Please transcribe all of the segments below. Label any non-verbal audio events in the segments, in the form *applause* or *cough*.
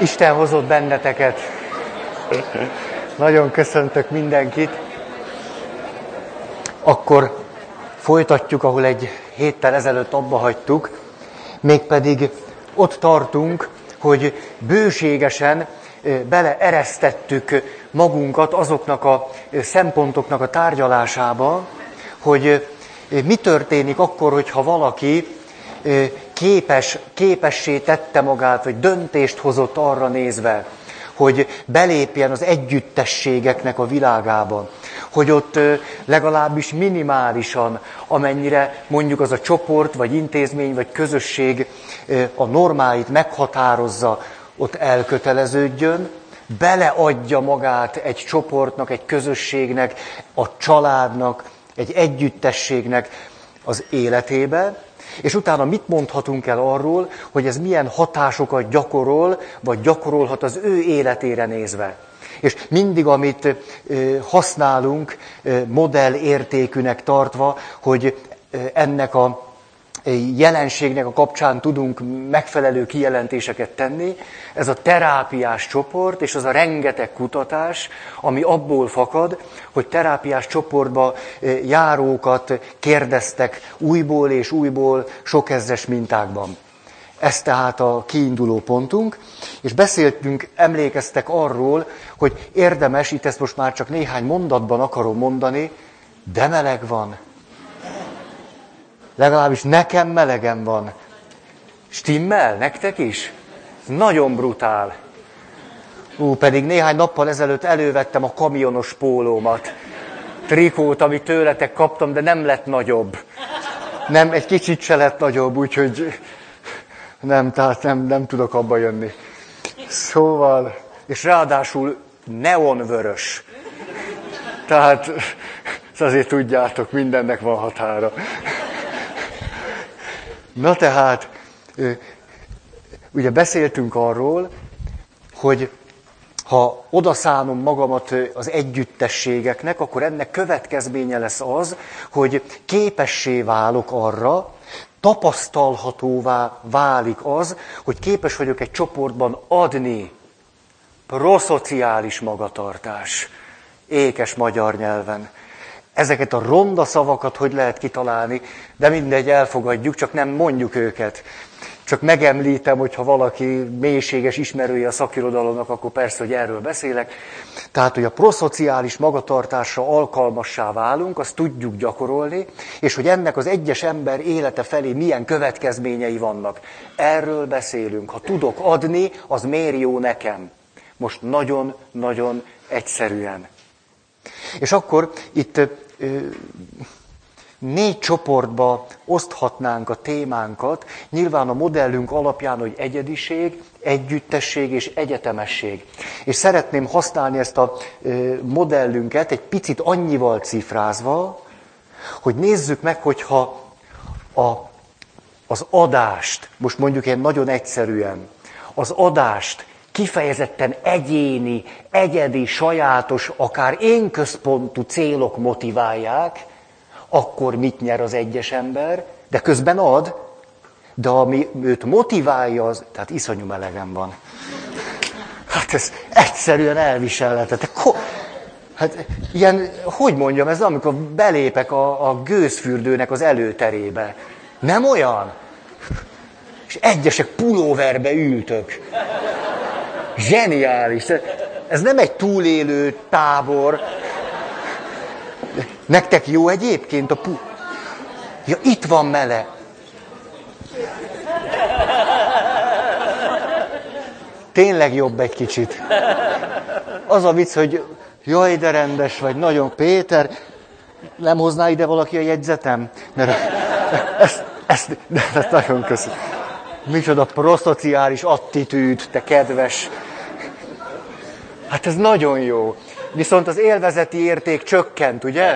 Isten hozott benneteket. Nagyon köszöntök mindenkit. Akkor folytatjuk, ahol egy héttel ezelőtt abba hagytuk, mégpedig ott tartunk, hogy bőségesen beleeresztettük magunkat azoknak a szempontoknak a tárgyalásába, hogy mi történik akkor, hogyha valaki képes, képessé tette magát, vagy döntést hozott arra nézve, hogy belépjen az együttességeknek a világába, hogy ott legalábbis minimálisan, amennyire mondjuk az a csoport, vagy intézmény, vagy közösség a normáit meghatározza, ott elköteleződjön, beleadja magát egy csoportnak, egy közösségnek, a családnak, egy együttességnek az életébe, és utána mit mondhatunk el arról, hogy ez milyen hatásokat gyakorol, vagy gyakorolhat az ő életére nézve. És mindig, amit használunk modell értékűnek tartva, hogy ennek a jelenségnek a kapcsán tudunk megfelelő kijelentéseket tenni. Ez a terápiás csoport, és az a rengeteg kutatás, ami abból fakad, hogy terápiás csoportba járókat kérdeztek újból és újból sok ezres mintákban. Ez tehát a kiinduló pontunk, és beszéltünk, emlékeztek arról, hogy érdemes, itt ezt most már csak néhány mondatban akarom mondani, de meleg van, Legalábbis nekem melegem van. Stimmel? Nektek is? Nagyon brutál. Ú, pedig néhány nappal ezelőtt elővettem a kamionos pólómat. Trikót, amit tőletek kaptam, de nem lett nagyobb. Nem, egy kicsit se lett nagyobb, úgyhogy nem, tehát nem, nem tudok abba jönni. Szóval, és ráadásul neonvörös. Tehát, azért tudjátok, mindennek van határa. Na tehát, ugye beszéltünk arról, hogy ha odaszánom magamat az együttességeknek, akkor ennek következménye lesz az, hogy képessé válok arra, tapasztalhatóvá válik az, hogy képes vagyok egy csoportban adni proszociális magatartás, ékes magyar nyelven. Ezeket a ronda szavakat hogy lehet kitalálni, de mindegy, elfogadjuk, csak nem mondjuk őket. Csak megemlítem, hogyha valaki mélységes ismerője a szakirodalomnak, akkor persze, hogy erről beszélek. Tehát, hogy a proszociális magatartásra alkalmassá válunk, azt tudjuk gyakorolni, és hogy ennek az egyes ember élete felé milyen következményei vannak. Erről beszélünk. Ha tudok adni, az miért jó nekem? Most nagyon-nagyon egyszerűen. És akkor itt négy csoportba oszthatnánk a témánkat, nyilván a modellünk alapján, hogy egyediség, együttesség és egyetemesség. És szeretném használni ezt a modellünket egy picit annyival cifrázva, hogy nézzük meg, hogyha a, az adást, most mondjuk én nagyon egyszerűen, az adást kifejezetten egyéni, egyedi, sajátos, akár én központú célok motiválják, akkor mit nyer az egyes ember, de közben ad, de ami őt motiválja, az, tehát iszonyú melegem van. Hát ez egyszerűen elviselhetetlen. Hát ilyen, hogy mondjam, ez amikor belépek a, a gőzfürdőnek az előterébe. Nem olyan? És egyesek pulóverbe ültök. Zseniális. Ez nem egy túlélő tábor. Nektek jó egyébként a pu... Ja, itt van mele. Tényleg jobb egy kicsit. Az a vicc, hogy jaj, de rendes vagy, nagyon Péter, nem hozná ide valaki a jegyzetem? Mert ezt, ezt, ezt nagyon köszönöm. Micsoda proszociális attitűd, te kedves. Hát ez nagyon jó. Viszont az élvezeti érték csökkent, ugye?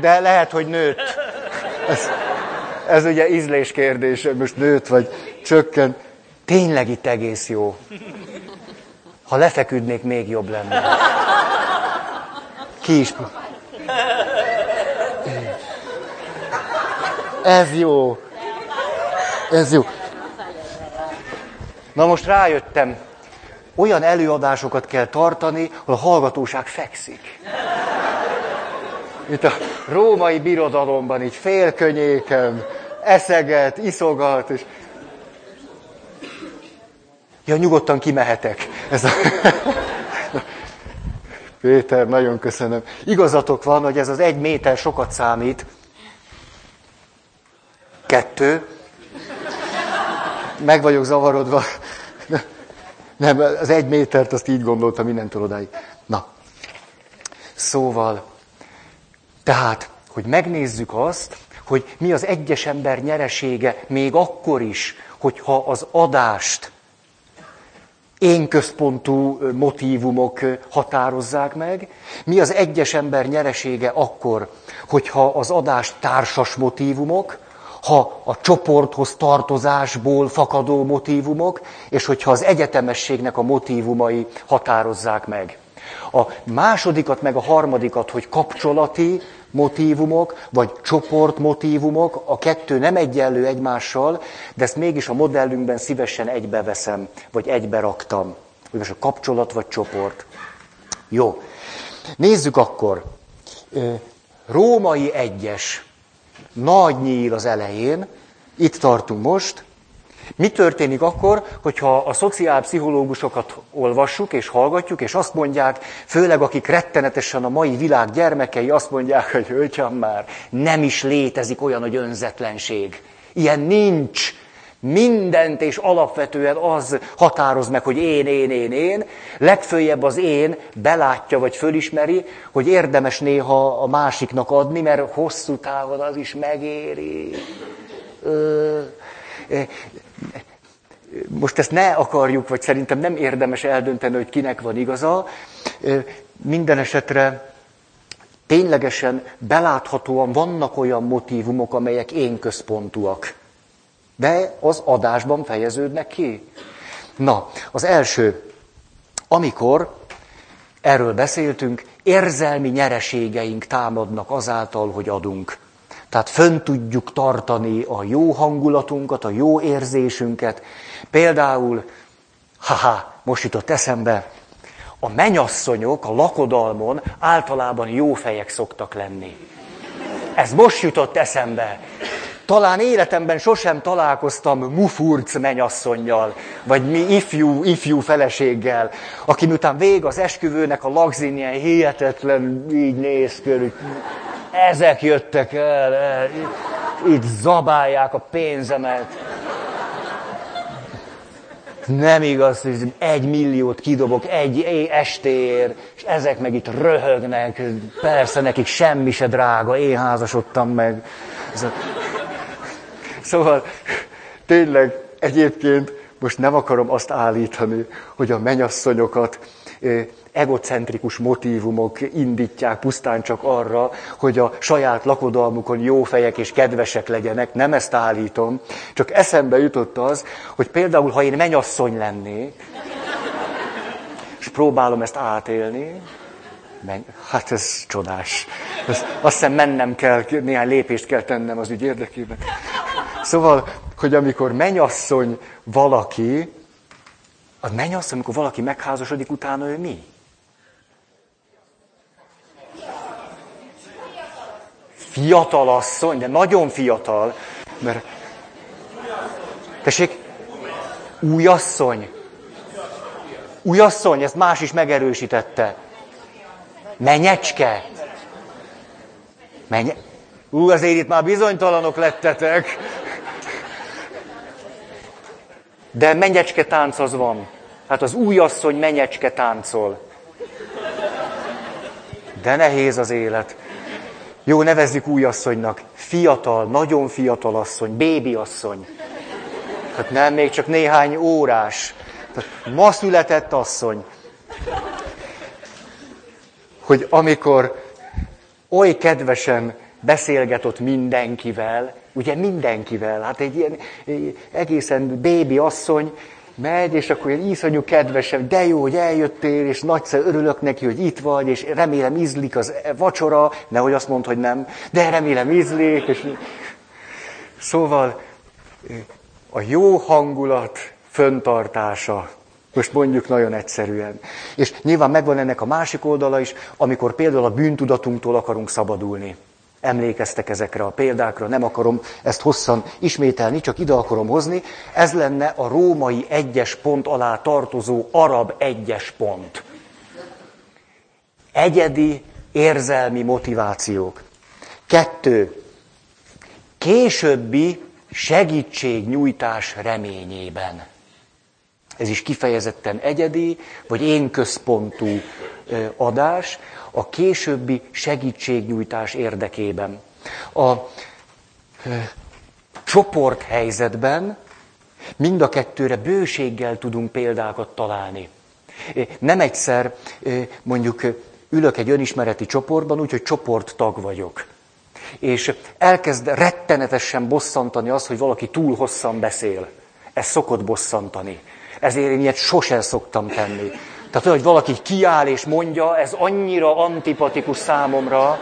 De lehet, hogy nőtt. Ez, ez ugye ízlés kérdése, most nőtt vagy csökkent. Tényleg itt egész jó. Ha lefeküdnék, még jobb lenne. Ki is... Ez jó. Ez jó. Na most rájöttem, olyan előadásokat kell tartani, ahol a hallgatóság fekszik. Itt a római birodalomban, így félkönyéken, eszeget, iszogat, és... Ja, nyugodtan kimehetek. Ez a... Péter, nagyon köszönöm. Igazatok van, hogy ez az egy méter sokat számít. Kettő. Meg vagyok zavarodva. *laughs* Nem, az egy métert azt így gondoltam mindentől odáig. Na, szóval, tehát, hogy megnézzük azt, hogy mi az egyes ember nyeresége még akkor is, hogyha az adást én központú motívumok határozzák meg, mi az egyes ember nyeresége akkor, hogyha az adást társas motívumok, ha a csoporthoz tartozásból fakadó motívumok, és hogyha az egyetemességnek a motívumai határozzák meg. A másodikat meg a harmadikat, hogy kapcsolati motívumok, vagy csoportmotívumok, a kettő nem egyenlő egymással, de ezt mégis a modellünkben szívesen egybeveszem, vagy egybe raktam. Hogy most a kapcsolat vagy csoport. Jó. Nézzük akkor. Római egyes. Nagy nyíl az elején. Itt tartunk most. Mi történik akkor, hogyha a szociálpszichológusokat olvassuk és hallgatjuk, és azt mondják, főleg akik rettenetesen a mai világ gyermekei, azt mondják, hogy öcsam már, nem is létezik olyan, hogy önzetlenség. Ilyen nincs. Mindent és alapvetően az határoz meg, hogy én, én, én, én. Legfőjebb az én belátja vagy fölismeri, hogy érdemes néha a másiknak adni, mert hosszú távon az is megéri. Most ezt ne akarjuk, vagy szerintem nem érdemes eldönteni, hogy kinek van igaza. Minden esetre ténylegesen beláthatóan vannak olyan motivumok, amelyek én központúak. De az adásban fejeződnek ki. Na, az első, amikor, erről beszéltünk, érzelmi nyereségeink támadnak azáltal, hogy adunk. Tehát fönn tudjuk tartani a jó hangulatunkat, a jó érzésünket. Például, haha, most jutott eszembe, a menyasszonyok a lakodalmon általában jó fejek szoktak lenni. Ez most jutott eszembe. Talán életemben sosem találkoztam mufurc menyasszonynal, vagy mi ifjú, ifjú feleséggel, aki miután vég az esküvőnek a lagzin ilyen hihetetlen így néz körül. Ezek jöttek el, el itt zabálják a pénzemet. Nem igaz, hogy egy milliót kidobok egy estér, és ezek meg itt röhögnek. Persze nekik semmi se drága, én házasodtam meg. Szóval tényleg egyébként most nem akarom azt állítani, hogy a menyasszonyokat egocentrikus motívumok indítják pusztán csak arra, hogy a saját lakodalmukon jó fejek és kedvesek legyenek. Nem ezt állítom, csak eszembe jutott az, hogy például, ha én menyasszony lennék, és próbálom ezt átélni, men- hát ez csodás. Ez, azt hiszem mennem kell, néhány lépést kell tennem az ügy érdekében. Szóval, hogy amikor menyasszony valaki, az menyasszony, amikor valaki megházasodik, utána ő mi? Fiatal asszony, de nagyon fiatal, mert... Tessék? Újasszony. Újasszony, ezt más is megerősítette. Menyecske. Menye... Ú, azért itt már bizonytalanok lettetek. De menyecske tánc az van. Hát az újasszony menyecske táncol. De nehéz az élet. Jó, nevezzük új asszonynak. Fiatal, nagyon fiatal asszony, bébi asszony. Hát nem, még csak néhány órás. Tehát ma született asszony. Hogy amikor oly kedvesen beszélget ott mindenkivel, ugye mindenkivel, hát egy ilyen egészen bébi asszony, megy, és akkor ilyen iszonyú kedvesen, de jó, hogy eljöttél, és nagyszerű örülök neki, hogy itt vagy, és remélem ízlik az vacsora, nehogy azt mondd, hogy nem, de remélem ízlik, és szóval a jó hangulat föntartása. Most mondjuk nagyon egyszerűen. És nyilván megvan ennek a másik oldala is, amikor például a bűntudatunktól akarunk szabadulni. Emlékeztek ezekre a példákra, nem akarom ezt hosszan ismételni, csak ide akarom hozni. Ez lenne a római egyes pont alá tartozó arab egyes pont. Egyedi érzelmi motivációk. Kettő. Későbbi segítségnyújtás reményében. Ez is kifejezetten egyedi, vagy én központú adás a későbbi segítségnyújtás érdekében. A csoporthelyzetben mind a kettőre bőséggel tudunk példákat találni. Nem egyszer mondjuk ülök egy önismereti csoportban, úgyhogy csoporttag vagyok. És elkezd rettenetesen bosszantani az, hogy valaki túl hosszan beszél. Ez szokott bosszantani. Ezért én ilyet sosem szoktam tenni. Tehát, hogy valaki kiáll és mondja, ez annyira antipatikus számomra,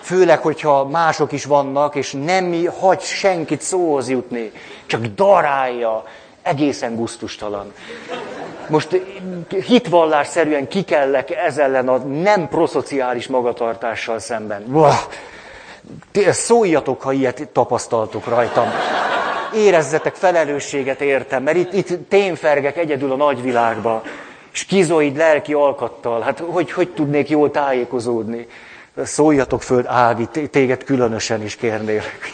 főleg, hogyha mások is vannak, és nem hagy senkit szóhoz jutni, csak darálja, egészen guztustalan. Most hitvallásszerűen kikellek ez ellen a nem proszociális magatartással szemben. Buah! Szóljatok, ha ilyet tapasztaltok rajtam. Érezzetek felelősséget értem, mert itt, itt témfergek egyedül a nagyvilágba. Skizoid lelki alkattal. Hát hogy, hogy tudnék jól tájékozódni? Szóljatok föl, Ági, téged különösen is kérnélek.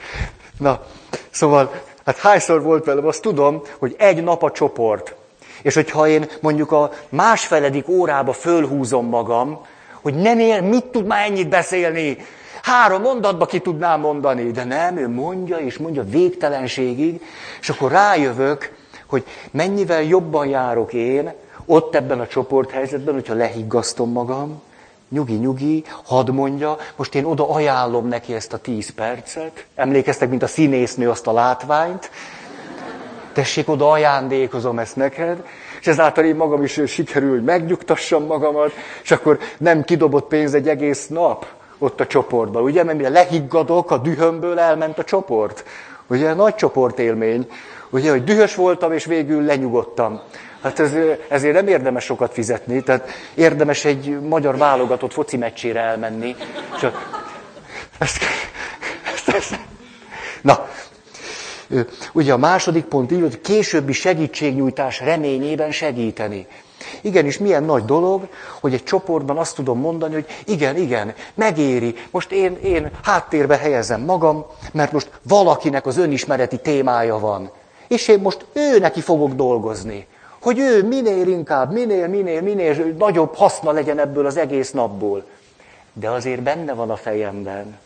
*laughs* Na, szóval, hát hányszor volt velem, azt tudom, hogy egy nap a csoport. És hogyha én mondjuk a másfeledik órába fölhúzom magam, hogy nem ér, mit tud már ennyit beszélni, Három mondatba ki tudnám mondani, de nem, ő mondja és mondja végtelenségig, és akkor rájövök, hogy mennyivel jobban járok én ott ebben a csoporthelyzetben, hogyha lehiggasztom magam, nyugi, nyugi, hadd mondja, most én oda ajánlom neki ezt a tíz percet. Emlékeztek, mint a színésznő azt a látványt. Tessék, oda ajándékozom ezt neked. És ezáltal én magam is sikerül, hogy megnyugtassam magamat, és akkor nem kidobott pénz egy egész nap ott a csoportban, ugye? Mert mire lehiggadok, a dühömből elment a csoport. Ugye, nagy csoportélmény. Ugye, hogy dühös voltam, és végül lenyugodtam. Hát ez, ezért nem érdemes sokat fizetni, tehát érdemes egy magyar válogatott foci meccsére elmenni. Csak ezt, ezt, ezt. Na, ugye a második pont így, hogy későbbi segítségnyújtás reményében segíteni. Igenis, milyen nagy dolog, hogy egy csoportban azt tudom mondani, hogy igen, igen, megéri. Most én, én háttérbe helyezem magam, mert most valakinek az önismereti témája van. És én most ő neki fogok dolgozni. Hogy ő minél inkább, minél, minél, minél nagyobb haszna legyen ebből az egész napból. De azért benne van a fejemben,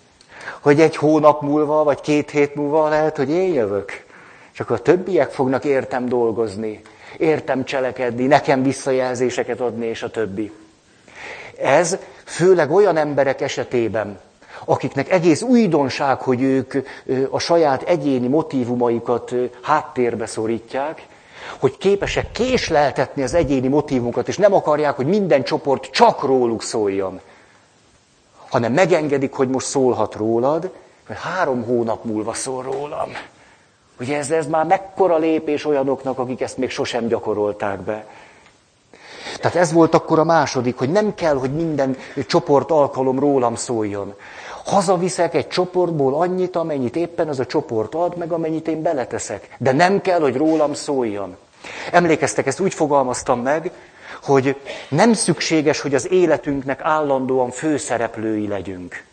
hogy egy hónap múlva, vagy két hét múlva lehet, hogy én jövök. Csak a többiek fognak értem dolgozni értem cselekedni, nekem visszajelzéseket adni, és a többi. Ez főleg olyan emberek esetében, akiknek egész újdonság, hogy ők a saját egyéni motivumaikat háttérbe szorítják, hogy képesek késleltetni az egyéni motivumokat, és nem akarják, hogy minden csoport csak róluk szóljon, hanem megengedik, hogy most szólhat rólad, mert három hónap múlva szól rólam. Ugye ez, ez már mekkora lépés olyanoknak, akik ezt még sosem gyakorolták be. Tehát ez volt akkor a második, hogy nem kell, hogy minden csoport alkalom rólam szóljon. Hazaviszek egy csoportból annyit, amennyit éppen az a csoport ad, meg amennyit én beleteszek. De nem kell, hogy rólam szóljon. Emlékeztek, ezt úgy fogalmaztam meg, hogy nem szükséges, hogy az életünknek állandóan főszereplői legyünk.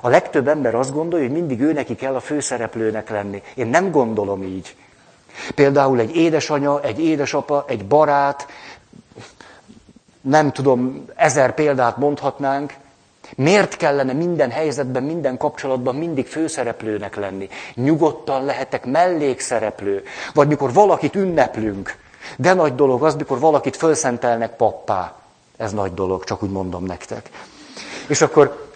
A legtöbb ember azt gondolja, hogy mindig ő neki kell a főszereplőnek lenni. Én nem gondolom így. Például egy édesanya, egy édesapa, egy barát, nem tudom, ezer példát mondhatnánk, Miért kellene minden helyzetben, minden kapcsolatban mindig főszereplőnek lenni? Nyugodtan lehetek mellékszereplő. Vagy mikor valakit ünneplünk. De nagy dolog az, mikor valakit fölszentelnek pappá. Ez nagy dolog, csak úgy mondom nektek. És akkor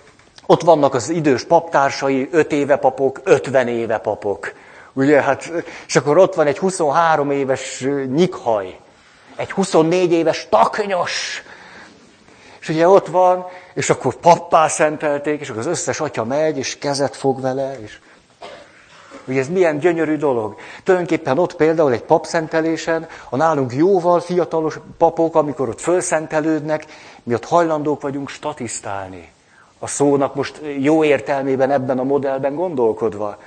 ott vannak az idős paptársai, öt éve papok, ötven éve papok. Ugye, hát, és akkor ott van egy 23 éves nyikhaj, egy 24 éves taknyos, és ugye ott van, és akkor pappá szentelték, és akkor az összes atya megy, és kezet fog vele, és Hogy ez milyen gyönyörű dolog. Tulajdonképpen ott például egy papszentelésen, a nálunk jóval fiatalos papok, amikor ott fölszentelődnek, mi ott hajlandók vagyunk statisztálni. A szónak most jó értelmében ebben a modellben gondolkodva.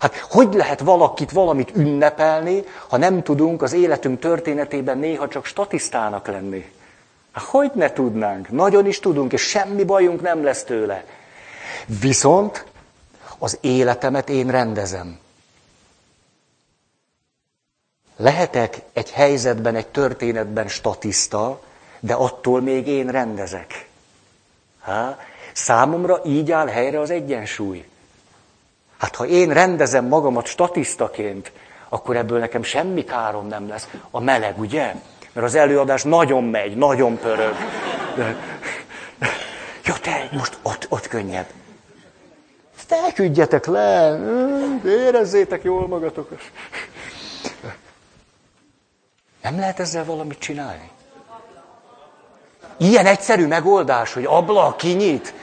Hát hogy lehet valakit valamit ünnepelni, ha nem tudunk az életünk történetében néha csak statisztának lenni? Hát hogy ne tudnánk? Nagyon is tudunk, és semmi bajunk nem lesz tőle. Viszont az életemet én rendezem. Lehetek egy helyzetben, egy történetben statiszta, de attól még én rendezek. Há? Számomra így áll helyre az egyensúly. Hát ha én rendezem magamat statisztaként, akkor ebből nekem semmi károm nem lesz. A meleg, ugye? Mert az előadás nagyon megy, nagyon pörög. Jó, te most ott, ott könnyebb. Feküdjetek le, érezzétek jól magatokat. Nem lehet ezzel valamit csinálni? Ilyen egyszerű megoldás, hogy ablak kinyit.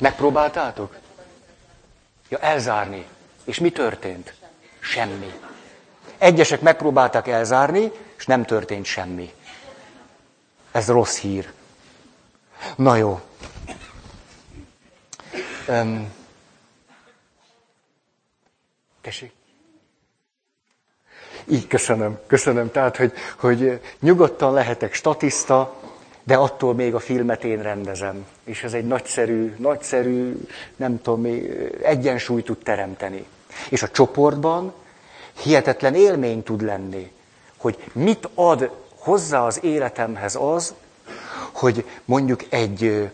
Megpróbáltátok? Ja, elzárni. És mi történt? Semmi. Egyesek megpróbálták elzárni, és nem történt semmi. Ez rossz hír. Na jó. Um, tessék. Így köszönöm, köszönöm. Tehát, hogy, hogy nyugodtan lehetek statiszta, de attól még a filmet én rendezem. És ez egy nagyszerű, nagyszerű, nem tudom, egyensúly tud teremteni. És a csoportban hihetetlen élmény tud lenni, hogy mit ad hozzá az életemhez az, hogy mondjuk egy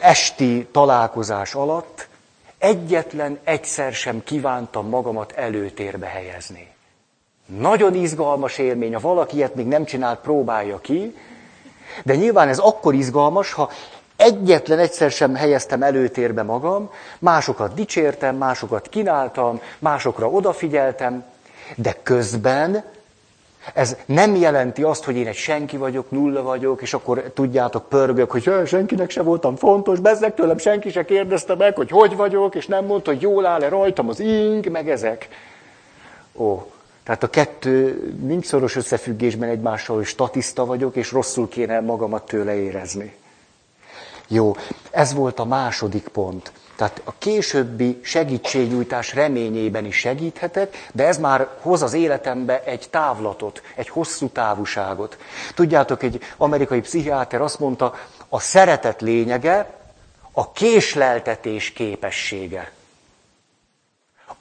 esti találkozás alatt egyetlen egyszer sem kívántam magamat előtérbe helyezni. Nagyon izgalmas élmény, ha valaki ilyet még nem csinált, próbálja ki, de nyilván ez akkor izgalmas, ha egyetlen egyszer sem helyeztem előtérbe magam, másokat dicsértem, másokat kínáltam, másokra odafigyeltem, de közben ez nem jelenti azt, hogy én egy senki vagyok, nulla vagyok, és akkor tudjátok, pörgök, hogy senkinek se voltam fontos, bezzek tőlem senki se kérdezte meg, hogy hogy vagyok, és nem mondta, hogy jól áll-e rajtam az ing, meg ezek. Ó, tehát a kettő nincs szoros összefüggésben egymással, hogy statiszta vagyok, és rosszul kéne magamat tőle érezni. Jó, ez volt a második pont. Tehát a későbbi segítségnyújtás reményében is segíthetek, de ez már hoz az életembe egy távlatot, egy hosszú távúságot. Tudjátok, egy amerikai pszichiáter azt mondta, a szeretet lényege a késleltetés képessége.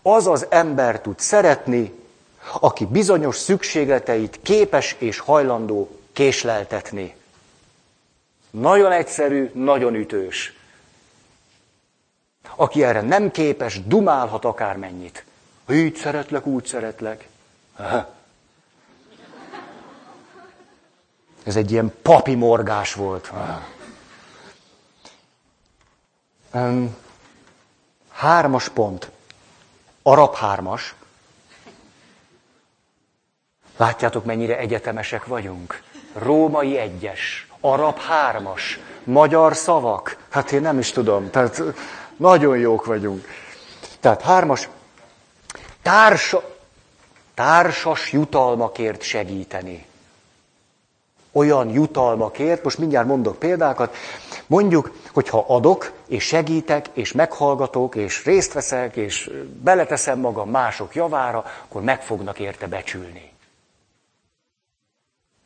Az az ember tud szeretni, aki bizonyos szükségleteit képes és hajlandó késleltetni. Nagyon egyszerű, nagyon ütős. Aki erre nem képes, dumálhat akármennyit. Így szeretlek, úgy szeretlek. Ez egy ilyen papi morgás volt. Hármas pont. Arab hármas. Látjátok, mennyire egyetemesek vagyunk? Római egyes, arab hármas, magyar szavak. Hát én nem is tudom. Tehát nagyon jók vagyunk. Tehát hármas, társa, társas jutalmakért segíteni. Olyan jutalmakért, most mindjárt mondok példákat, mondjuk, hogyha adok, és segítek, és meghallgatok, és részt veszek, és beleteszem magam mások javára, akkor meg fognak érte becsülni.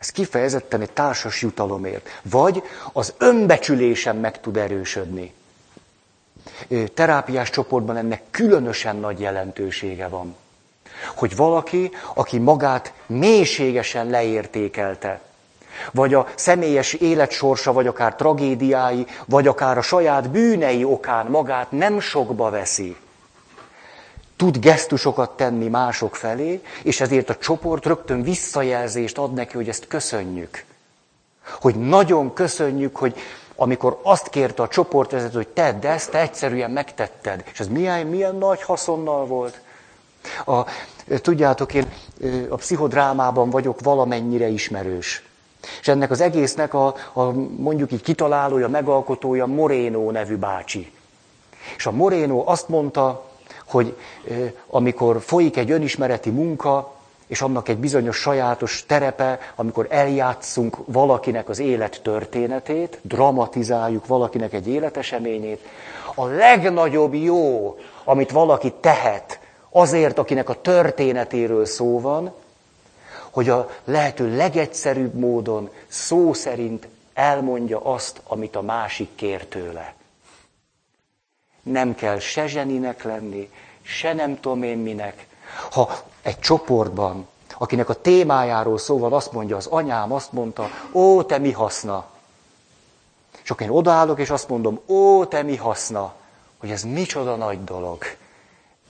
Ez kifejezetten egy társas jutalomért. Vagy az önbecsülésem meg tud erősödni terápiás csoportban ennek különösen nagy jelentősége van. Hogy valaki, aki magát mélységesen leértékelte, vagy a személyes életsorsa, vagy akár tragédiái, vagy akár a saját bűnei okán magát nem sokba veszi, tud gesztusokat tenni mások felé, és ezért a csoport rögtön visszajelzést ad neki, hogy ezt köszönjük. Hogy nagyon köszönjük, hogy amikor azt kérte a csoportvezető, hogy tedd ezt, te egyszerűen megtetted. És ez milyen, milyen nagy haszonnal volt. A, tudjátok, én a pszichodrámában vagyok valamennyire ismerős. És ennek az egésznek a, a mondjuk így kitalálója, megalkotója Moreno nevű bácsi. És a Moreno azt mondta, hogy amikor folyik egy önismereti munka, és annak egy bizonyos sajátos terepe, amikor eljátszunk valakinek az élet történetét, dramatizáljuk valakinek egy életeseményét, a legnagyobb jó, amit valaki tehet azért, akinek a történetéről szó van, hogy a lehető legegyszerűbb módon szó szerint elmondja azt, amit a másik kér tőle. Nem kell se zseninek lenni, se nem tudom én minek. Ha egy csoportban, akinek a témájáról szó van, azt mondja, az anyám azt mondta, ó, te mi haszna. És akkor én odaállok, és azt mondom, ó, te mi haszna, hogy ez micsoda nagy dolog.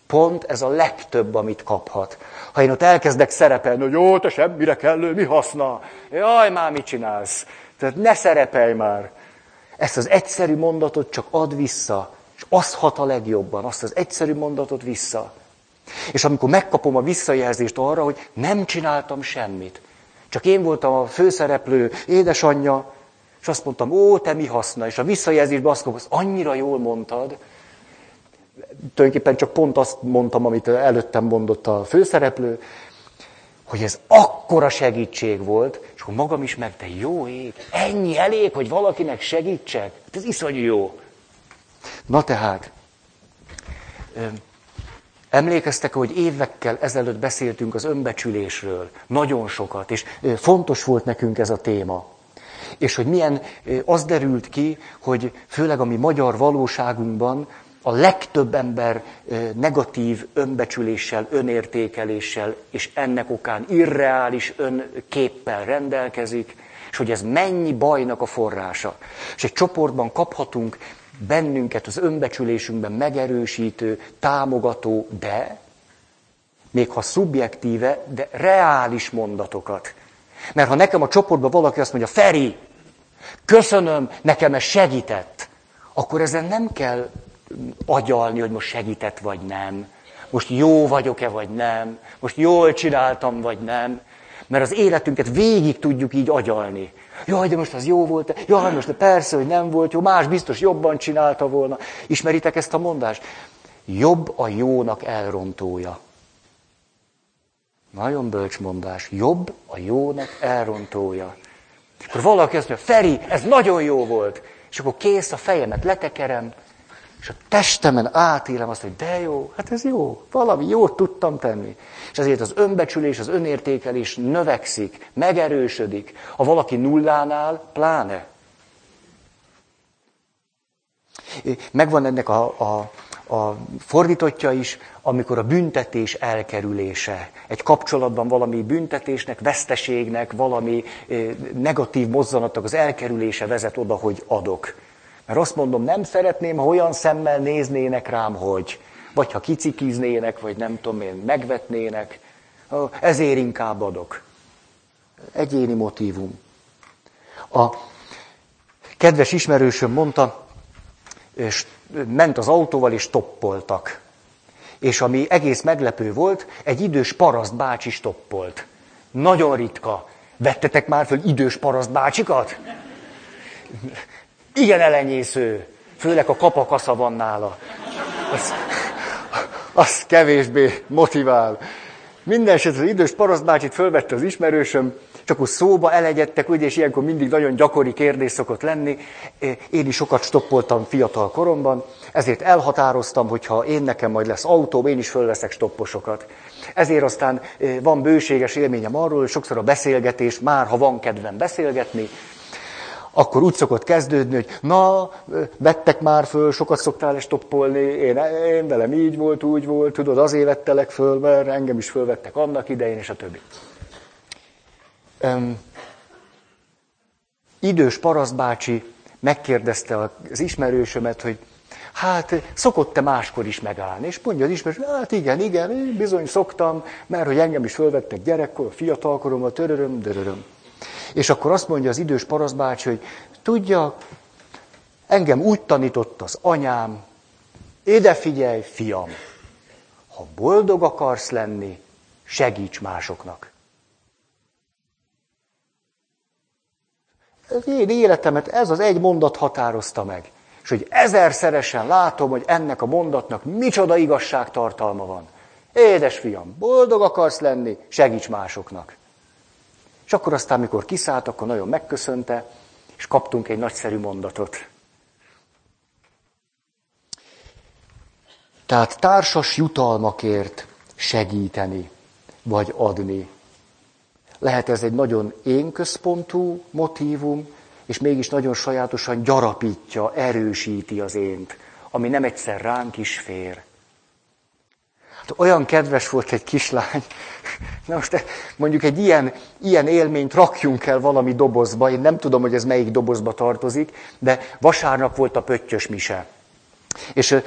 Pont ez a legtöbb, amit kaphat. Ha én ott elkezdek szerepelni, hogy jó, te semmire kellő, mi haszna? Jaj, már mit csinálsz? Tehát ne szerepelj már. Ezt az egyszerű mondatot csak ad vissza, és az hat a legjobban, azt az egyszerű mondatot vissza. És amikor megkapom a visszajelzést arra, hogy nem csináltam semmit, csak én voltam a főszereplő édesanyja, és azt mondtam, ó, te mi haszna, és a visszajelzésben azt mondom, hogy annyira jól mondtad, tulajdonképpen csak pont azt mondtam, amit előttem mondott a főszereplő, hogy ez akkora segítség volt, és akkor magam is meg, te jó ég, ennyi elég, hogy valakinek segítsek? Hát ez iszonyú jó. Na tehát, emlékeztek, hogy évekkel ezelőtt beszéltünk az önbecsülésről, nagyon sokat, és fontos volt nekünk ez a téma. És hogy milyen, az derült ki, hogy főleg a mi magyar valóságunkban a legtöbb ember negatív önbecsüléssel, önértékeléssel, és ennek okán irreális önképpel rendelkezik, és hogy ez mennyi bajnak a forrása. És egy csoportban kaphatunk bennünket az önbecsülésünkben megerősítő, támogató, de, még ha szubjektíve, de reális mondatokat. Mert ha nekem a csoportban valaki azt mondja, Feri, köszönöm, nekem ez segített, akkor ezen nem kell agyalni, hogy most segített vagy nem. Most jó vagyok-e vagy nem. Most jól csináltam vagy nem. Mert az életünket végig tudjuk így agyalni. Jaj, de most az jó volt-e? Jaj, most de persze, hogy nem volt jó. Más biztos jobban csinálta volna. Ismeritek ezt a mondást? Jobb a jónak elrontója. Nagyon bölcs mondás. Jobb a jónak elrontója. Akkor valaki azt mondja, Feri, ez nagyon jó volt. És akkor kész a fejemet letekerem, és a testemen átélem azt, hogy de jó, hát ez jó, valami jót tudtam tenni. És ezért az önbecsülés, az önértékelés növekszik, megerősödik. Ha valaki nullánál, pláne. Megvan ennek a, a, a fordítottja is, amikor a büntetés elkerülése. Egy kapcsolatban valami büntetésnek, veszteségnek, valami eh, negatív mozzanatnak az elkerülése vezet oda, hogy adok. Mert azt mondom, nem szeretném, ha olyan szemmel néznének rám, hogy vagy ha kicikiznének, vagy nem tudom én, megvetnének. Ezért inkább adok. Egyéni motívum. A kedves ismerősöm mondta, és ment az autóval, és toppoltak. És ami egész meglepő volt, egy idős paraszt bácsi stoppolt. Nagyon ritka. Vettetek már föl idős paraszt bácsikat? Igen elenyésző, főleg a kapakasza van nála. Az, az kevésbé motivál. Minden esetre az idős parasztbácsit fölvette az ismerősöm, csak úgy szóba elegyedtek, ugye, és ilyenkor mindig nagyon gyakori kérdés szokott lenni. Én is sokat stoppoltam fiatal koromban, ezért elhatároztam, hogy ha én nekem majd lesz autóm, én is fölveszek stopposokat. Ezért aztán van bőséges élményem arról, hogy sokszor a beszélgetés, már ha van kedvem beszélgetni, akkor úgy szokott kezdődni, hogy na, vettek már föl, sokat szoktál stoppolni, én, én velem így volt, úgy volt, tudod, azért vettelek föl, mert engem is fölvettek annak idején, és a többi. Um, idős parasztbácsi megkérdezte az ismerősömet, hogy hát szokott-e máskor is megállni? És mondja az ismerős, hát igen, igen, bizony szoktam, mert hogy engem is fölvettek gyerekkor, fiatalkoromban, töröröm, döröröm. És akkor azt mondja az idős parasztbácsi, hogy tudja, engem úgy tanított az anyám, éde figyelj, fiam, ha boldog akarsz lenni, segíts másoknak. Én életemet ez az egy mondat határozta meg. és hogy ezerszeresen látom, hogy ennek a mondatnak micsoda igazságtartalma van. Édes fiam, boldog akarsz lenni, segíts másoknak. És akkor aztán, mikor kiszállt, akkor nagyon megköszönte, és kaptunk egy nagyszerű mondatot. Tehát társas jutalmakért segíteni, vagy adni. Lehet ez egy nagyon énközpontú motívum, és mégis nagyon sajátosan gyarapítja, erősíti az ént, ami nem egyszer ránk is fér. Hát olyan kedves volt egy kislány, na most mondjuk egy ilyen, ilyen élményt rakjunk el valami dobozba, én nem tudom, hogy ez melyik dobozba tartozik, de vasárnap volt a pöttyös mise. És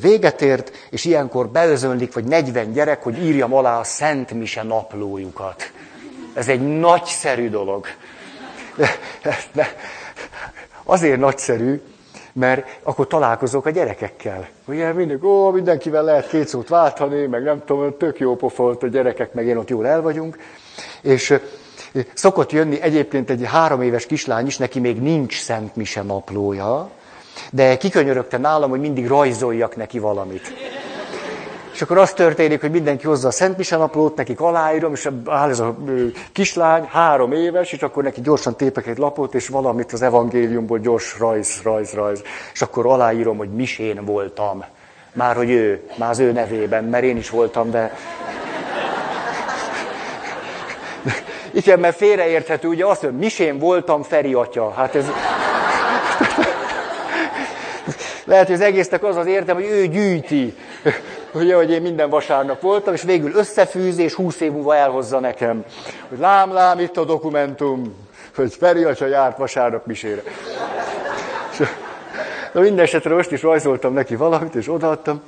véget ért, és ilyenkor beözönlik, vagy 40 gyerek, hogy írjam alá a Szent Mise naplójukat. Ez egy nagyszerű dolog. De, de, azért nagyszerű, mert akkor találkozok a gyerekekkel. Ugye mindig, ó, mindenkivel lehet két szót váltani, meg nem tudom, tök jó pofolt a gyerekek, meg én ott jól el vagyunk. És szokott jönni egyébként egy három éves kislány is, neki még nincs Szent Mise naplója, de kikönyörögte nálam, hogy mindig rajzoljak neki valamit. És akkor az történik, hogy mindenki hozza a Szent Mise naplót, nekik aláírom, és áll ez a kislány, három éves, és akkor neki gyorsan tépek egy lapot, és valamit az evangéliumból gyors rajz, rajz, rajz. És akkor aláírom, hogy misén voltam. Már hogy ő, már az ő nevében, mert én is voltam, de... Igen, mert félreérthető, ugye azt mondja, misén voltam Feri atya. Hát ez... Lehet, hogy az egésznek az az értem, hogy ő gyűjti. Ugye, hogy én minden vasárnap voltam, és végül összefűz, és húsz év múlva elhozza nekem. Hogy lám, lám, itt a dokumentum, hogy Feri atya járt vasárnap misére. Na minden esetre most is rajzoltam neki valamit, és odaadtam,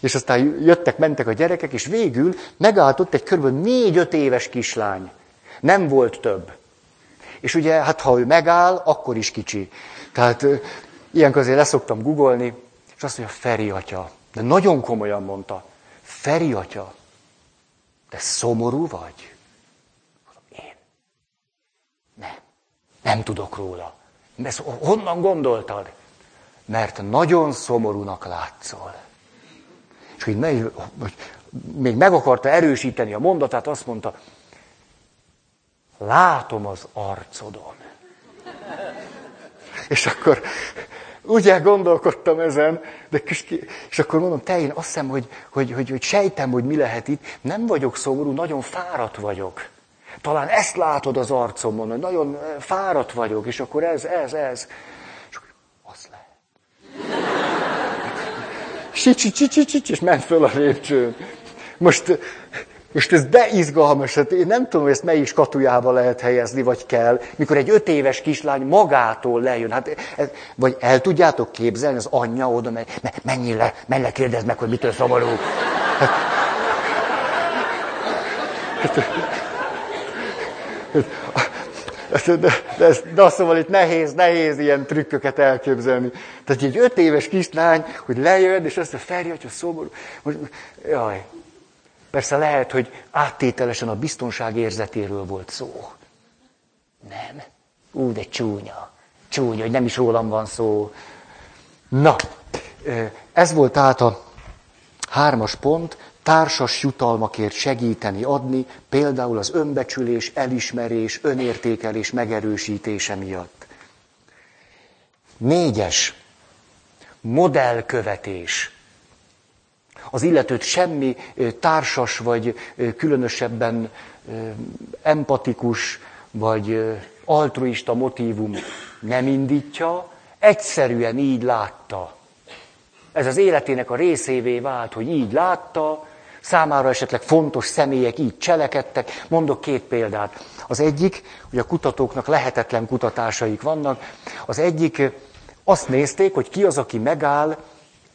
és aztán jöttek, mentek a gyerekek, és végül megállt ott egy kb. négy-öt éves kislány. Nem volt több. És ugye, hát ha ő megáll, akkor is kicsi. Tehát Ilyenkor azért leszoktam googolni, és azt mondja, Feri atya. De nagyon komolyan mondta, Feri atya, de szomorú vagy? Én? Nem. Nem tudok róla. Ezt honnan gondoltad? Mert nagyon szomorúnak látszol. És ne, hogy még meg akarta erősíteni a mondatát, azt mondta, látom az arcodon. És akkor Ugye gondolkodtam ezen, de kis, és akkor mondom, te én azt hiszem, hogy, hogy, hogy, hogy sejtem, hogy mi lehet itt. Nem vagyok szomorú, nagyon fáradt vagyok. Talán ezt látod az arcomon, hogy nagyon eh, fáradt vagyok, és akkor ez, ez, ez. És akkor az lehet. Sicsi, és ment föl a lépcsőn. Most most ez beizgalmas, hát én nem tudom, hogy ezt melyik skatujába lehet helyezni, vagy kell, mikor egy öt éves kislány magától lejön. Hát, ez, vagy el tudjátok képzelni, az anyja oda megy, menj le, menj le, kérdezd meg, hogy mitől szomorú. Hát, hát, de, de, ez, de azt szóval itt nehéz, nehéz ilyen trükköket elképzelni. Tehát egy öt éves kislány, hogy lejön, és azt mondja, Feri, hogy szomorú. Most, jaj, Persze lehet, hogy áttételesen a biztonság érzetéről volt szó. Nem. Ú, de csúnya. Csúnya, hogy nem is rólam van szó. Na, ez volt tehát a hármas pont, társas jutalmakért segíteni, adni, például az önbecsülés, elismerés, önértékelés megerősítése miatt. Négyes, modellkövetés az illetőt semmi társas, vagy különösebben empatikus, vagy altruista motívum nem indítja, egyszerűen így látta. Ez az életének a részévé vált, hogy így látta, számára esetleg fontos személyek így cselekedtek. Mondok két példát. Az egyik, hogy a kutatóknak lehetetlen kutatásaik vannak, az egyik azt nézték, hogy ki az, aki megáll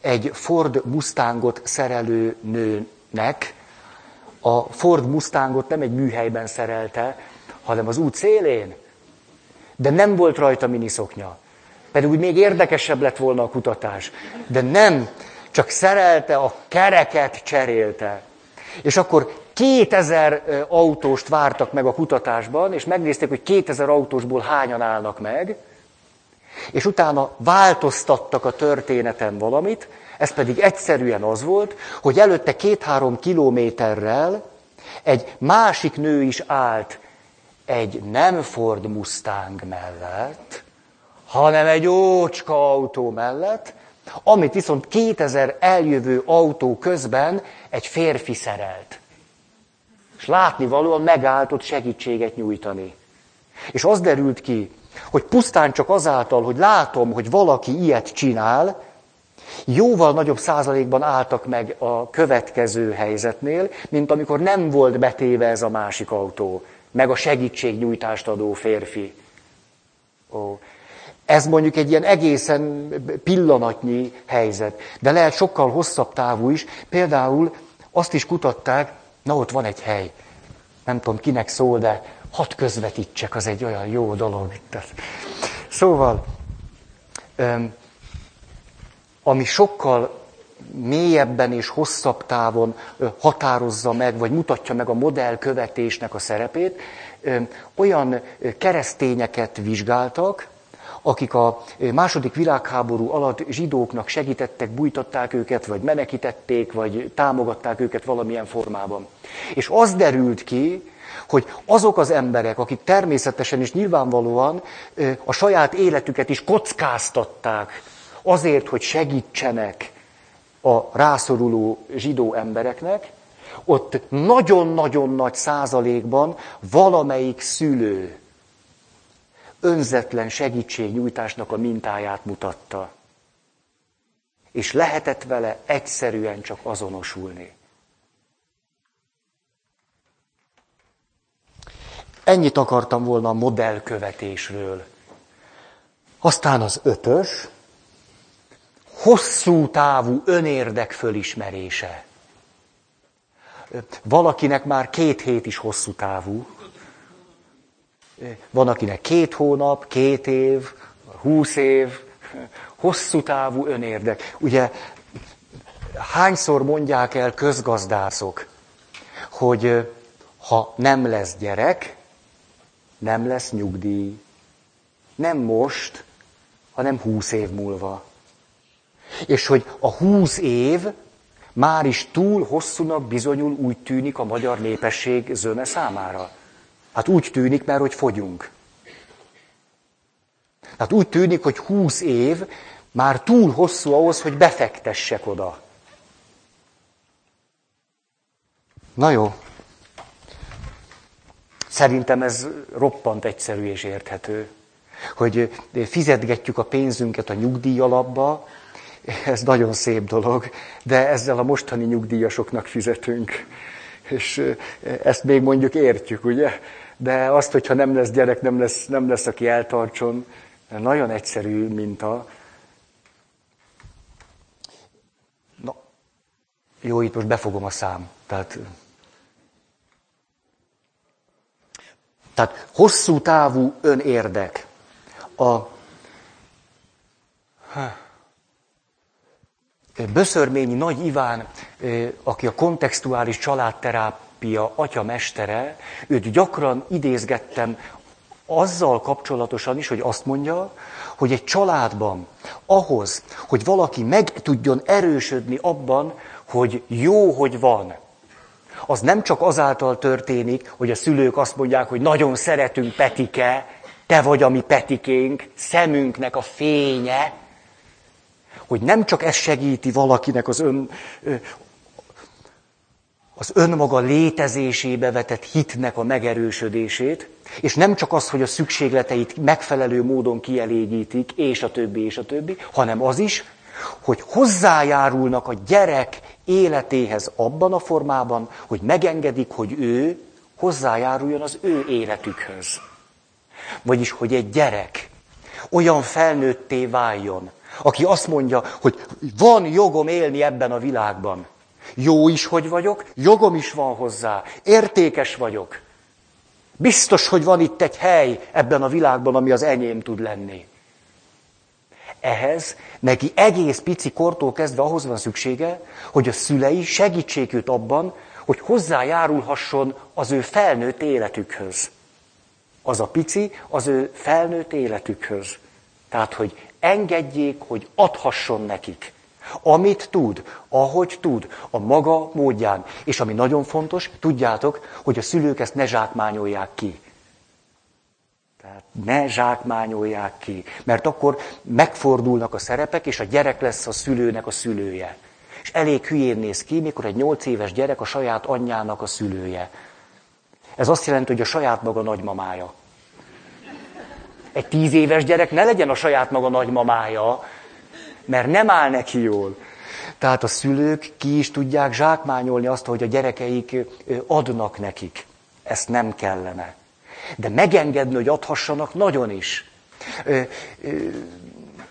egy Ford Mustangot szerelő nőnek, a Ford Mustangot nem egy műhelyben szerelte, hanem az út szélén. De nem volt rajta miniszoknya. Pedig úgy még érdekesebb lett volna a kutatás. De nem, csak szerelte, a kereket cserélte. És akkor 2000 autóst vártak meg a kutatásban, és megnézték, hogy 2000 autósból hányan állnak meg, és utána változtattak a történeten valamit, ez pedig egyszerűen az volt, hogy előtte két-három kilométerrel egy másik nő is állt egy nem Ford Mustang mellett, hanem egy ócska autó mellett, amit viszont 2000 eljövő autó közben egy férfi szerelt. És látnivalóan megállt ott segítséget nyújtani. És az derült ki, hogy pusztán csak azáltal, hogy látom, hogy valaki ilyet csinál, jóval nagyobb százalékban álltak meg a következő helyzetnél, mint amikor nem volt betéve ez a másik autó, meg a segítségnyújtást adó férfi. Ó. Ez mondjuk egy ilyen egészen pillanatnyi helyzet, de lehet sokkal hosszabb távú is. Például azt is kutatták, na ott van egy hely, nem tudom kinek szól, de hat közvetítsek, az egy olyan jó dolog. Szóval, ami sokkal mélyebben és hosszabb távon határozza meg, vagy mutatja meg a modellkövetésnek a szerepét, olyan keresztényeket vizsgáltak, akik a második világháború alatt zsidóknak segítettek, bújtatták őket, vagy menekítették, vagy támogatták őket valamilyen formában. És az derült ki, hogy azok az emberek, akik természetesen és nyilvánvalóan a saját életüket is kockáztatták azért, hogy segítsenek a rászoruló zsidó embereknek, ott nagyon-nagyon nagy százalékban valamelyik szülő önzetlen segítségnyújtásnak a mintáját mutatta. És lehetett vele egyszerűen csak azonosulni. Ennyit akartam volna a modellkövetésről. Aztán az ötös, hosszú távú önérdek fölismerése. Valakinek már két hét is hosszú távú. Van, akinek két hónap, két év, húsz év, hosszú távú önérdek. Ugye hányszor mondják el közgazdászok, hogy ha nem lesz gyerek, nem lesz nyugdíj. Nem most, hanem húsz év múlva. És hogy a húsz év már is túl hosszúnak bizonyul úgy tűnik a magyar népesség zöme számára. Hát úgy tűnik, mert hogy fogyunk. Hát úgy tűnik, hogy húsz év már túl hosszú ahhoz, hogy befektessek oda. Na jó. Szerintem ez roppant egyszerű és érthető. Hogy fizetgetjük a pénzünket a nyugdíj alapba, ez nagyon szép dolog, de ezzel a mostani nyugdíjasoknak fizetünk. És ezt még mondjuk értjük, ugye? De azt, hogyha nem lesz gyerek, nem lesz, nem lesz aki eltartson, nagyon egyszerű minta. Na, jó, itt most befogom a szám. Tehát, tehát hosszú távú önérdek. A, Böszörményi Nagy Iván, aki a kontextuális családterápia atyamestere, őt gyakran idézgettem azzal kapcsolatosan is, hogy azt mondja, hogy egy családban ahhoz, hogy valaki meg tudjon erősödni abban, hogy jó, hogy van, az nem csak azáltal történik, hogy a szülők azt mondják, hogy nagyon szeretünk Petike, te vagy a mi Petikénk, szemünknek a fénye, hogy nem csak ez segíti valakinek az ön, az önmaga létezésébe vetett hitnek a megerősödését, és nem csak az, hogy a szükségleteit megfelelő módon kielégítik, és a többi, és a többi, hanem az is, hogy hozzájárulnak a gyerek életéhez abban a formában, hogy megengedik, hogy ő hozzájáruljon az ő életükhöz. Vagyis, hogy egy gyerek olyan felnőtté váljon, aki azt mondja, hogy van jogom élni ebben a világban. Jó is, hogy vagyok, jogom is van hozzá, értékes vagyok. Biztos, hogy van itt egy hely ebben a világban, ami az enyém tud lenni. Ehhez neki egész pici kortól kezdve ahhoz van szüksége, hogy a szülei segítsék őt abban, hogy hozzájárulhasson az ő felnőtt életükhöz. Az a pici az ő felnőtt életükhöz. Tehát, hogy engedjék, hogy adhasson nekik. Amit tud, ahogy tud, a maga módján. És ami nagyon fontos, tudjátok, hogy a szülők ezt ne zsákmányolják ki. Tehát ne zsákmányolják ki, mert akkor megfordulnak a szerepek, és a gyerek lesz a szülőnek a szülője. És elég hülyén néz ki, mikor egy nyolc éves gyerek a saját anyjának a szülője. Ez azt jelenti, hogy a saját maga nagymamája. Egy tíz éves gyerek ne legyen a saját maga nagymamája, mert nem áll neki jól. Tehát a szülők ki is tudják zsákmányolni azt, hogy a gyerekeik adnak nekik. Ezt nem kellene. De megengedni, hogy adhassanak, nagyon is. Ö, ö,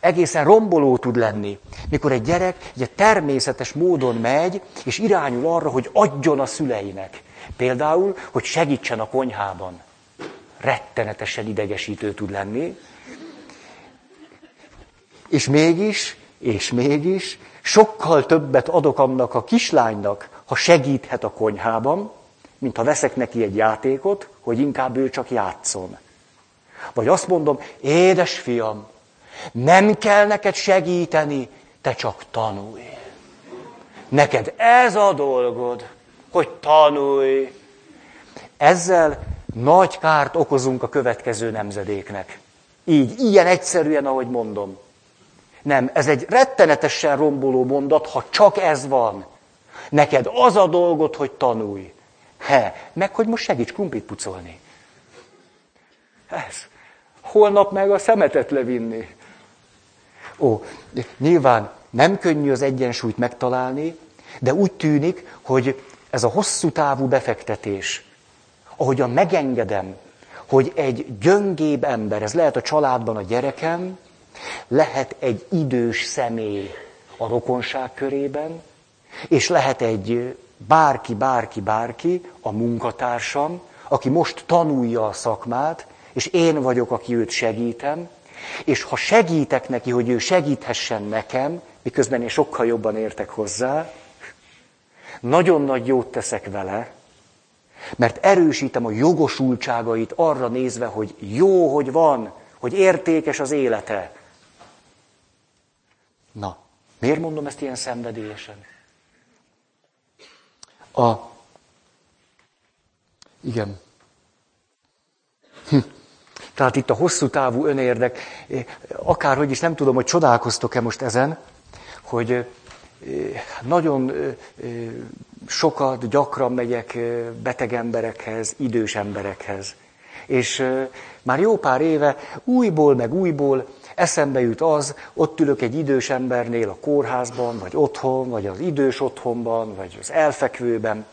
egészen romboló tud lenni, mikor egy gyerek egy természetes módon megy, és irányul arra, hogy adjon a szüleinek. Például, hogy segítsen a konyhában. Rettenetesen idegesítő tud lenni. És mégis, és mégis, sokkal többet adok annak a kislánynak, ha segíthet a konyhában, mint ha veszek neki egy játékot, hogy inkább ő csak játszon. Vagy azt mondom, édes fiam, nem kell neked segíteni, te csak tanulj. Neked ez a dolgod, hogy tanulj. Ezzel nagy kárt okozunk a következő nemzedéknek. Így, ilyen egyszerűen, ahogy mondom. Nem, ez egy rettenetesen romboló mondat, ha csak ez van. Neked az a dolgod, hogy tanulj. He, meg hogy most segíts krumplit pucolni. Ez. Holnap meg a szemetet levinni. Ó, nyilván nem könnyű az egyensúlyt megtalálni, de úgy tűnik, hogy ez a hosszú távú befektetés, ahogyan megengedem, hogy egy gyöngébb ember, ez lehet a családban a gyerekem, lehet egy idős személy a rokonság körében, és lehet egy bárki, bárki, bárki, a munkatársam, aki most tanulja a szakmát, és én vagyok, aki őt segítem, és ha segítek neki, hogy ő segíthessen nekem, miközben én sokkal jobban értek hozzá, nagyon nagy jót teszek vele, mert erősítem a jogosultságait arra nézve, hogy jó, hogy van, hogy értékes az élete. Na, miért mondom ezt ilyen szenvedélyesen? A... Igen. Hm. Tehát itt a hosszú távú önérdek, akárhogy is nem tudom, hogy csodálkoztok-e most ezen, hogy nagyon sokat, gyakran megyek beteg emberekhez, idős emberekhez. És már jó pár éve újból meg újból eszembe jut az, ott ülök egy idős embernél a kórházban, vagy otthon, vagy az idős otthonban, vagy az elfekvőben,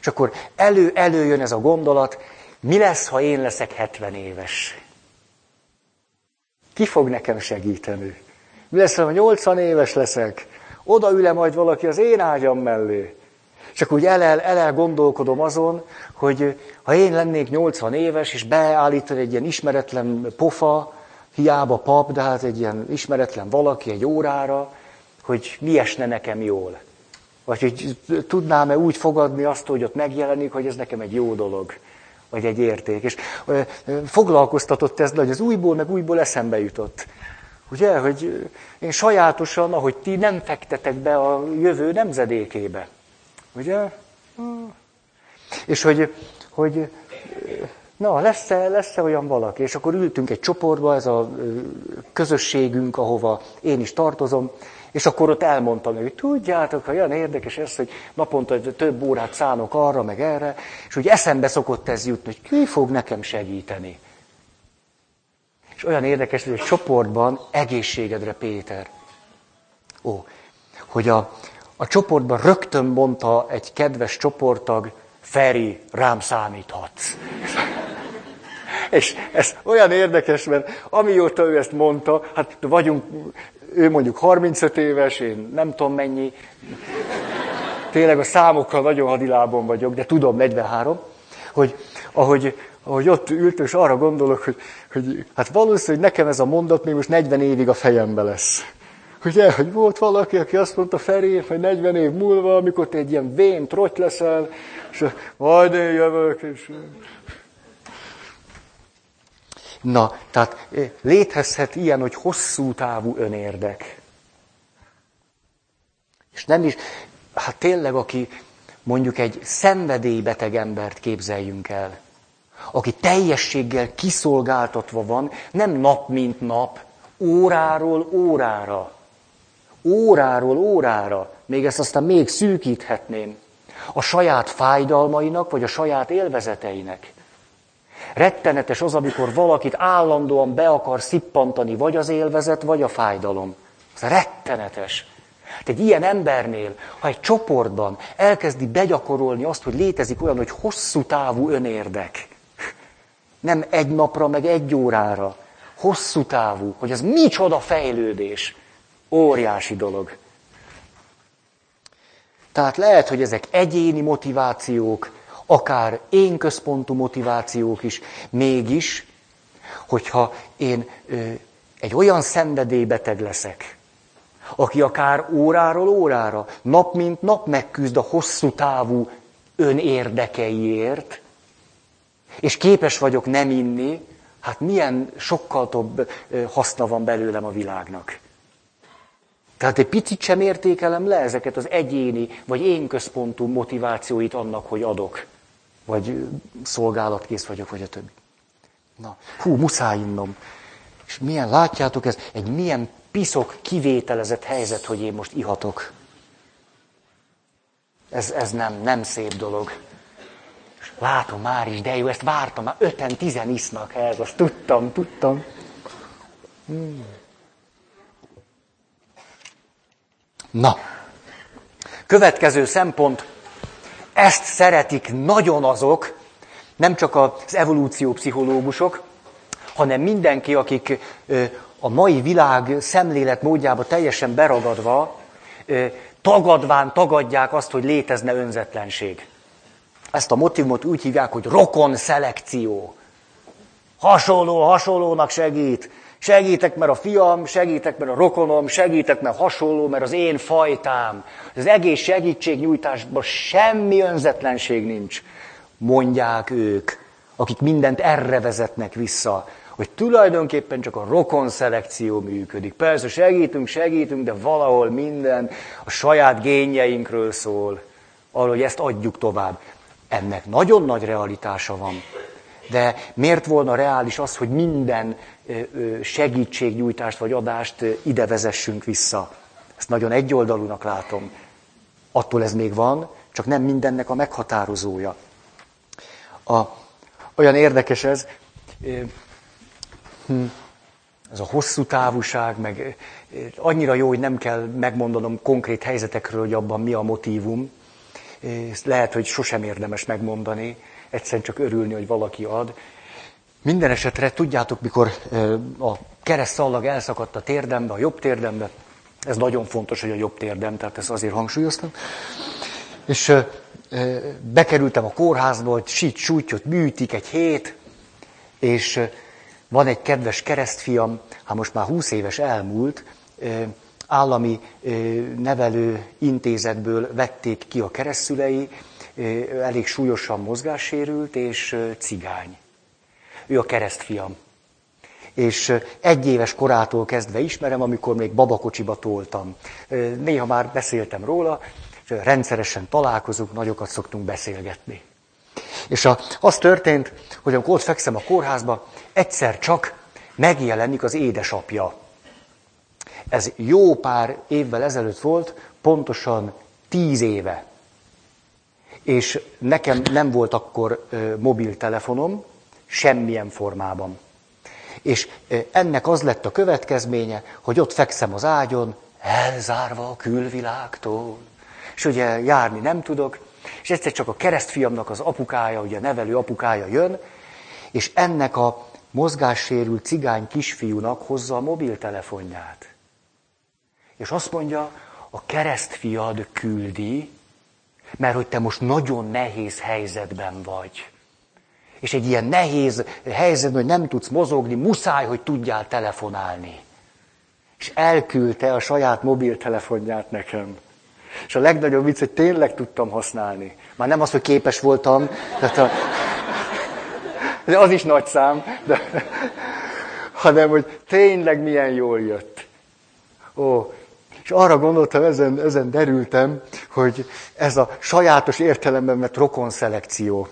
és akkor elő-előjön ez a gondolat, mi lesz, ha én leszek 70 éves? Ki fog nekem segíteni? Mi lesz, ha 80 éves leszek? Oda üle majd valaki az én ágyam mellé. Csak úgy el, el, el gondolkodom azon, hogy ha én lennék 80 éves, és beállítani egy ilyen ismeretlen pofa, hiába pap, de hát egy ilyen ismeretlen valaki egy órára, hogy mi esne nekem jól. Vagy hogy tudnám-e úgy fogadni azt, hogy ott megjelenik, hogy ez nekem egy jó dolog, vagy egy érték. És foglalkoztatott ez, hogy az újból meg újból eszembe jutott. Ugye, hogy én sajátosan, ahogy ti nem fektetek be a jövő nemzedékébe. Ugye? És hogy, hogy na, lesz-e, lesz-e olyan valaki? És akkor ültünk egy csoportba, ez a közösségünk, ahova én is tartozom, és akkor ott elmondtam, hogy tudjátok, olyan érdekes ez, hogy naponta több órát szánok arra, meg erre, és úgy eszembe szokott ez jutni, hogy ki fog nekem segíteni. És olyan érdekes, hogy egy csoportban egészségedre Péter. Ó, hogy a, a csoportban rögtön mondta egy kedves csoporttag, Feri, rám számíthatsz. És ez olyan érdekes, mert amióta ő ezt mondta, hát vagyunk, ő mondjuk 35 éves, én nem tudom mennyi, tényleg a számokkal nagyon hadilában vagyok, de tudom, 43, hogy ahogy, ahogy ott ült, és arra gondolok, hogy, hogy hát valószínűleg nekem ez a mondat még most 40 évig a fejembe lesz. Ugye, hogy volt valaki, aki azt mondta Feri, hogy 40 év múlva, amikor te egy ilyen vén trotty leszel, és majd én jövök, és... Na, tehát létezhet ilyen, hogy hosszú távú önérdek. És nem is, hát tényleg, aki mondjuk egy szenvedélybeteg embert képzeljünk el, aki teljességgel kiszolgáltatva van, nem nap mint nap, óráról órára. Óráról órára. Még ezt aztán még szűkíthetném. A saját fájdalmainak, vagy a saját élvezeteinek. Rettenetes az, amikor valakit állandóan be akar szippantani, vagy az élvezet, vagy a fájdalom. Ez rettenetes. Hát egy ilyen embernél, ha egy csoportban elkezdi begyakorolni azt, hogy létezik olyan, hogy hosszú távú önérdek, nem egy napra, meg egy órára, hosszú távú, hogy ez micsoda fejlődés, óriási dolog. Tehát lehet, hogy ezek egyéni motivációk, akár én központú motivációk is, mégis, hogyha én ö, egy olyan szenvedélybeteg leszek, aki akár óráról órára, nap mint nap megküzd a hosszú távú önérdekeiért, és képes vagyok nem inni, hát milyen sokkal több haszna van belőlem a világnak. Tehát egy picit sem értékelem le ezeket az egyéni, vagy én központú motivációit annak, hogy adok. Vagy szolgálatkész vagyok, vagy a többi. Na, hú, muszáj innom. És milyen, látjátok, ez egy milyen piszok kivételezett helyzet, hogy én most ihatok. Ez, ez nem, nem szép dolog. És látom már is, de jó, ezt vártam, már öten, tizen isznak ez, azt tudtam, tudtam. Hmm. Na, következő szempont, ezt szeretik nagyon azok, nem csak az evolúciópszichológusok, hanem mindenki, akik a mai világ szemlélet módjába teljesen beragadva, tagadván tagadják azt, hogy létezne önzetlenség. Ezt a motivumot úgy hívják, hogy rokon szelekció. Hasonló, hasonlónak segít. Segítek, mert a fiam, segítek, mert a rokonom, segítek, mert hasonló, mert az én fajtám. Az egész segítségnyújtásban semmi önzetlenség nincs, mondják ők, akik mindent erre vezetnek vissza hogy tulajdonképpen csak a rokon szelekció működik. Persze segítünk, segítünk, de valahol minden a saját génjeinkről szól, arról, hogy ezt adjuk tovább. Ennek nagyon nagy realitása van. De miért volna reális az, hogy minden segítségnyújtást vagy adást ide vezessünk vissza? Ezt nagyon egyoldalúnak látom. Attól ez még van, csak nem mindennek a meghatározója. A, olyan érdekes ez, hm, ez a hosszú távúság, meg annyira jó, hogy nem kell megmondanom konkrét helyzetekről, hogy abban mi a motívum. Ezt lehet, hogy sosem érdemes megmondani, egyszerűen csak örülni, hogy valaki ad. Minden esetre tudjátok, mikor a kereszt szallag elszakadt a térdembe, a jobb térdembe, ez nagyon fontos, hogy a jobb térdem, tehát ezt azért hangsúlyoztam. És bekerültem a kórházba, hogy sit sútyot műtik egy hét, és van egy kedves keresztfiam, hát most már 20 éves elmúlt, állami nevelő intézetből vették ki a keresztülei, elég súlyosan mozgássérült, és cigány. Ő a keresztfiam. És egy éves korától kezdve ismerem, amikor még babakocsiba toltam. Néha már beszéltem róla, és rendszeresen találkozunk, nagyokat szoktunk beszélgetni. És a, az történt, hogy amikor ott fekszem a kórházba, egyszer csak megjelenik az édesapja. Ez jó pár évvel ezelőtt volt, pontosan tíz éve. És nekem nem volt akkor mobiltelefonom, semmilyen formában. És ennek az lett a következménye, hogy ott fekszem az ágyon, elzárva a külvilágtól. És ugye járni nem tudok, és egyszer csak a keresztfiamnak az apukája, ugye a nevelő apukája jön, és ennek a mozgássérült cigány kisfiúnak hozza a mobiltelefonját. És azt mondja, a keresztfiad küldi, mert hogy te most nagyon nehéz helyzetben vagy. És egy ilyen nehéz helyzetben, hogy nem tudsz mozogni, muszáj, hogy tudjál telefonálni. És elküldte a saját mobiltelefonját nekem. És a legnagyobb vicc, hogy tényleg tudtam használni. Már nem az, hogy képes voltam, tehát a... De az is nagy szám, de, hanem hogy tényleg milyen jól jött. Ó, arra gondoltam, ezen, ezen derültem, hogy ez a sajátos értelemben vett rokonszelekció.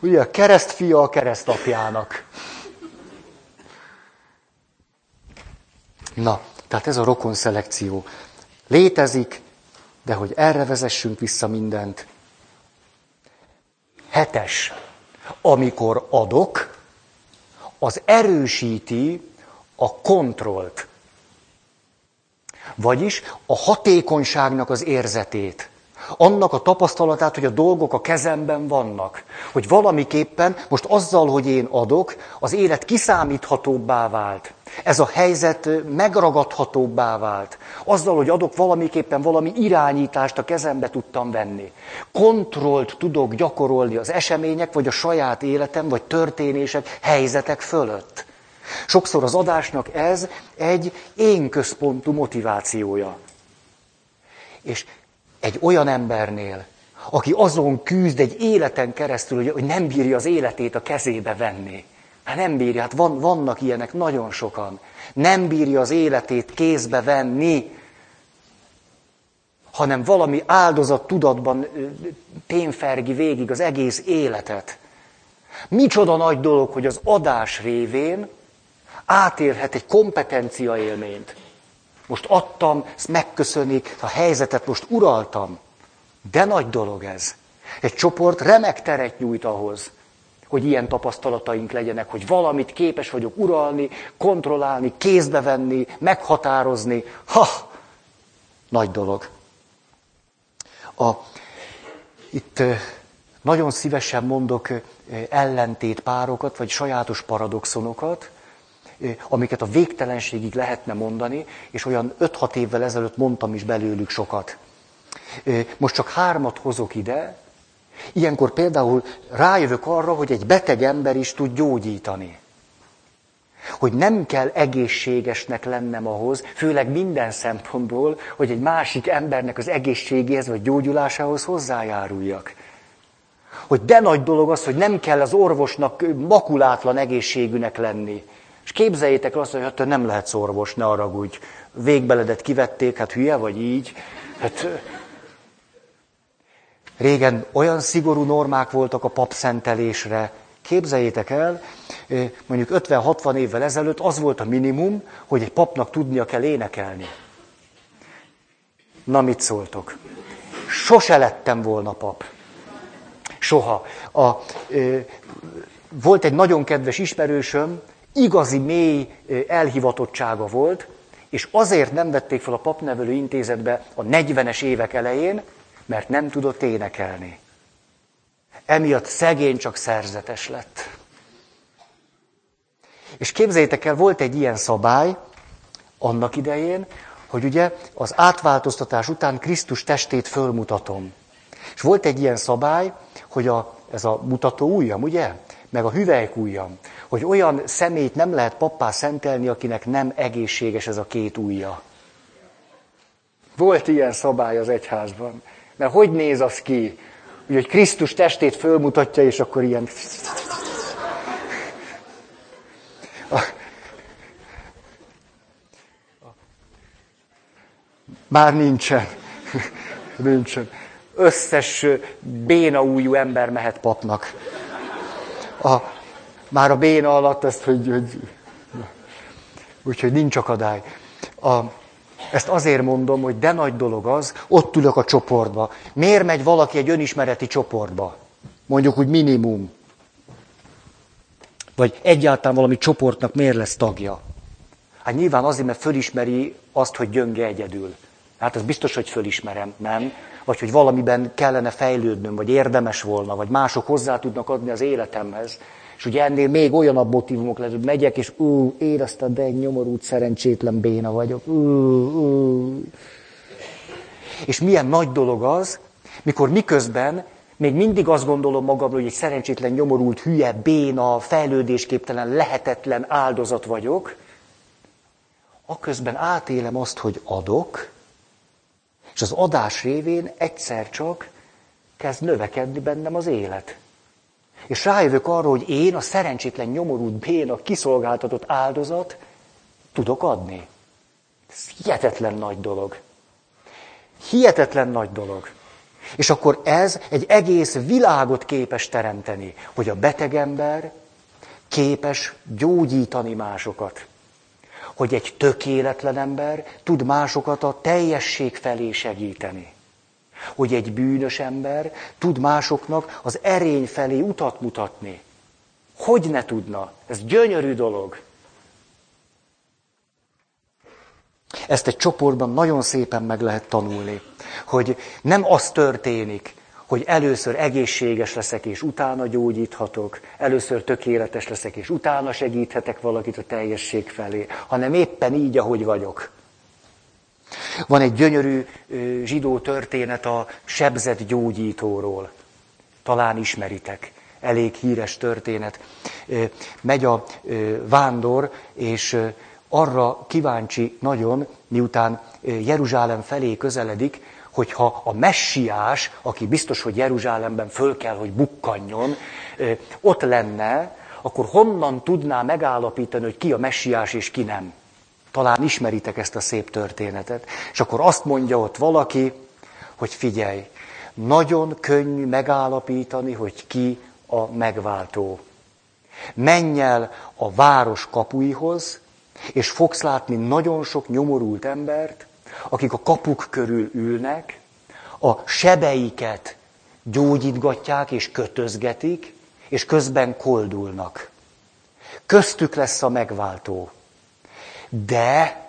Ugye a keresztfia a keresztapjának. Na, tehát ez a rokonszelekció. Létezik, de hogy erre vezessünk vissza mindent. Hetes. Amikor adok, az erősíti a kontrollt. Vagyis a hatékonyságnak az érzetét. Annak a tapasztalatát, hogy a dolgok a kezemben vannak. Hogy valamiképpen most azzal, hogy én adok, az élet kiszámíthatóbbá vált. Ez a helyzet megragadhatóbbá vált. Azzal, hogy adok valamiképpen valami irányítást a kezembe tudtam venni. Kontrollt tudok gyakorolni az események, vagy a saját életem, vagy történések, helyzetek fölött. Sokszor az adásnak ez egy én központú motivációja. És egy olyan embernél, aki azon küzd egy életen keresztül, hogy nem bírja az életét a kezébe venni. Hát nem bírja, hát van, vannak ilyenek nagyon sokan. Nem bírja az életét kézbe venni, hanem valami áldozat tudatban ténfergi végig az egész életet. Micsoda nagy dolog, hogy az adás révén átélhet egy kompetencia élményt. Most adtam, ezt megköszönik, a helyzetet most uraltam. De nagy dolog ez. Egy csoport remek teret nyújt ahhoz, hogy ilyen tapasztalataink legyenek, hogy valamit képes vagyok uralni, kontrollálni, kézbe venni, meghatározni. Ha! Nagy dolog. A, itt nagyon szívesen mondok ellentét párokat, vagy sajátos paradoxonokat, amiket a végtelenségig lehetne mondani, és olyan 5-6 évvel ezelőtt mondtam is belőlük sokat. Most csak hármat hozok ide. Ilyenkor például rájövök arra, hogy egy beteg ember is tud gyógyítani. Hogy nem kell egészségesnek lennem ahhoz, főleg minden szempontból, hogy egy másik embernek az egészségéhez vagy gyógyulásához hozzájáruljak. Hogy de nagy dolog az, hogy nem kell az orvosnak makulátlan egészségűnek lenni. És képzeljétek azt, hogy hát nem lehet orvos, ne aragudj. Végbeledet kivették, hát hülye vagy így. Hát, régen olyan szigorú normák voltak a papszentelésre. Képzeljétek el, mondjuk 50-60 évvel ezelőtt az volt a minimum, hogy egy papnak tudnia kell énekelni. Na, mit szóltok? Sose lettem volna pap. Soha. A, ö, volt egy nagyon kedves ismerősöm, igazi mély elhivatottsága volt, és azért nem vették fel a papnevelő intézetbe a 40-es évek elején, mert nem tudott énekelni. Emiatt szegény csak szerzetes lett. És képzeljétek el, volt egy ilyen szabály annak idején, hogy ugye az átváltoztatás után Krisztus testét fölmutatom. És volt egy ilyen szabály, hogy a, ez a mutató ujjam, ugye? Meg a hüvelykujjam hogy olyan szemét nem lehet pappá szentelni, akinek nem egészséges ez a két ujja. Volt ilyen szabály az egyházban. Mert hogy néz az ki? Úgy, hogy Krisztus testét fölmutatja, és akkor ilyen... Már nincsen. nincsen. Összes béna újú ember mehet papnak. A, már a béna alatt ezt, hogy, hogy úgyhogy nincs akadály. A, ezt azért mondom, hogy de nagy dolog az, ott ülök a csoportba. Miért megy valaki egy önismereti csoportba? Mondjuk úgy minimum. Vagy egyáltalán valami csoportnak miért lesz tagja? Hát nyilván azért, mert fölismeri azt, hogy gyönge egyedül. Hát ez biztos, hogy fölismerem, nem? Vagy hogy valamiben kellene fejlődnöm, vagy érdemes volna, vagy mások hozzá tudnak adni az életemhez. És ugye ennél még olyanabb motivumok lehet, hogy megyek, és ú, érezted, de egy nyomorult, szerencsétlen béna vagyok. Ú, ú. És milyen nagy dolog az, mikor miközben még mindig azt gondolom magamról, hogy egy szerencsétlen, nyomorult, hülye, béna, fejlődésképtelen, lehetetlen áldozat vagyok, aközben átélem azt, hogy adok, és az adás révén egyszer csak kezd növekedni bennem az élet. és rájövök arra, hogy én a szerencsétlen nyomorult béna kiszolgáltatott áldozat tudok adni. Ez hihetetlen nagy dolog. Hihetetlen nagy dolog. És akkor ez egy egész világot képes teremteni, hogy a beteg ember képes gyógyítani másokat. Hogy egy tökéletlen ember tud másokat a teljesség felé segíteni. Hogy egy bűnös ember tud másoknak az erény felé utat mutatni. Hogy ne tudna? Ez gyönyörű dolog. Ezt egy csoportban nagyon szépen meg lehet tanulni, hogy nem az történik, hogy először egészséges leszek, és utána gyógyíthatok, először tökéletes leszek, és utána segíthetek valakit a teljesség felé, hanem éppen így, ahogy vagyok. Van egy gyönyörű zsidó történet a sebzett gyógyítóról. Talán ismeritek. Elég híres történet. Megy a vándor, és arra kíváncsi nagyon, miután Jeruzsálem felé közeledik, hogyha a messiás, aki biztos, hogy Jeruzsálemben föl kell, hogy bukkanjon, ott lenne, akkor honnan tudná megállapítani, hogy ki a messiás és ki nem? Talán ismeritek ezt a szép történetet. És akkor azt mondja ott valaki, hogy figyelj, nagyon könnyű megállapítani, hogy ki a megváltó. Menj el a város kapuihoz, és fogsz látni nagyon sok nyomorult embert, akik a kapuk körül ülnek, a sebeiket gyógyítgatják és kötözgetik, és közben koldulnak. Köztük lesz a megváltó. De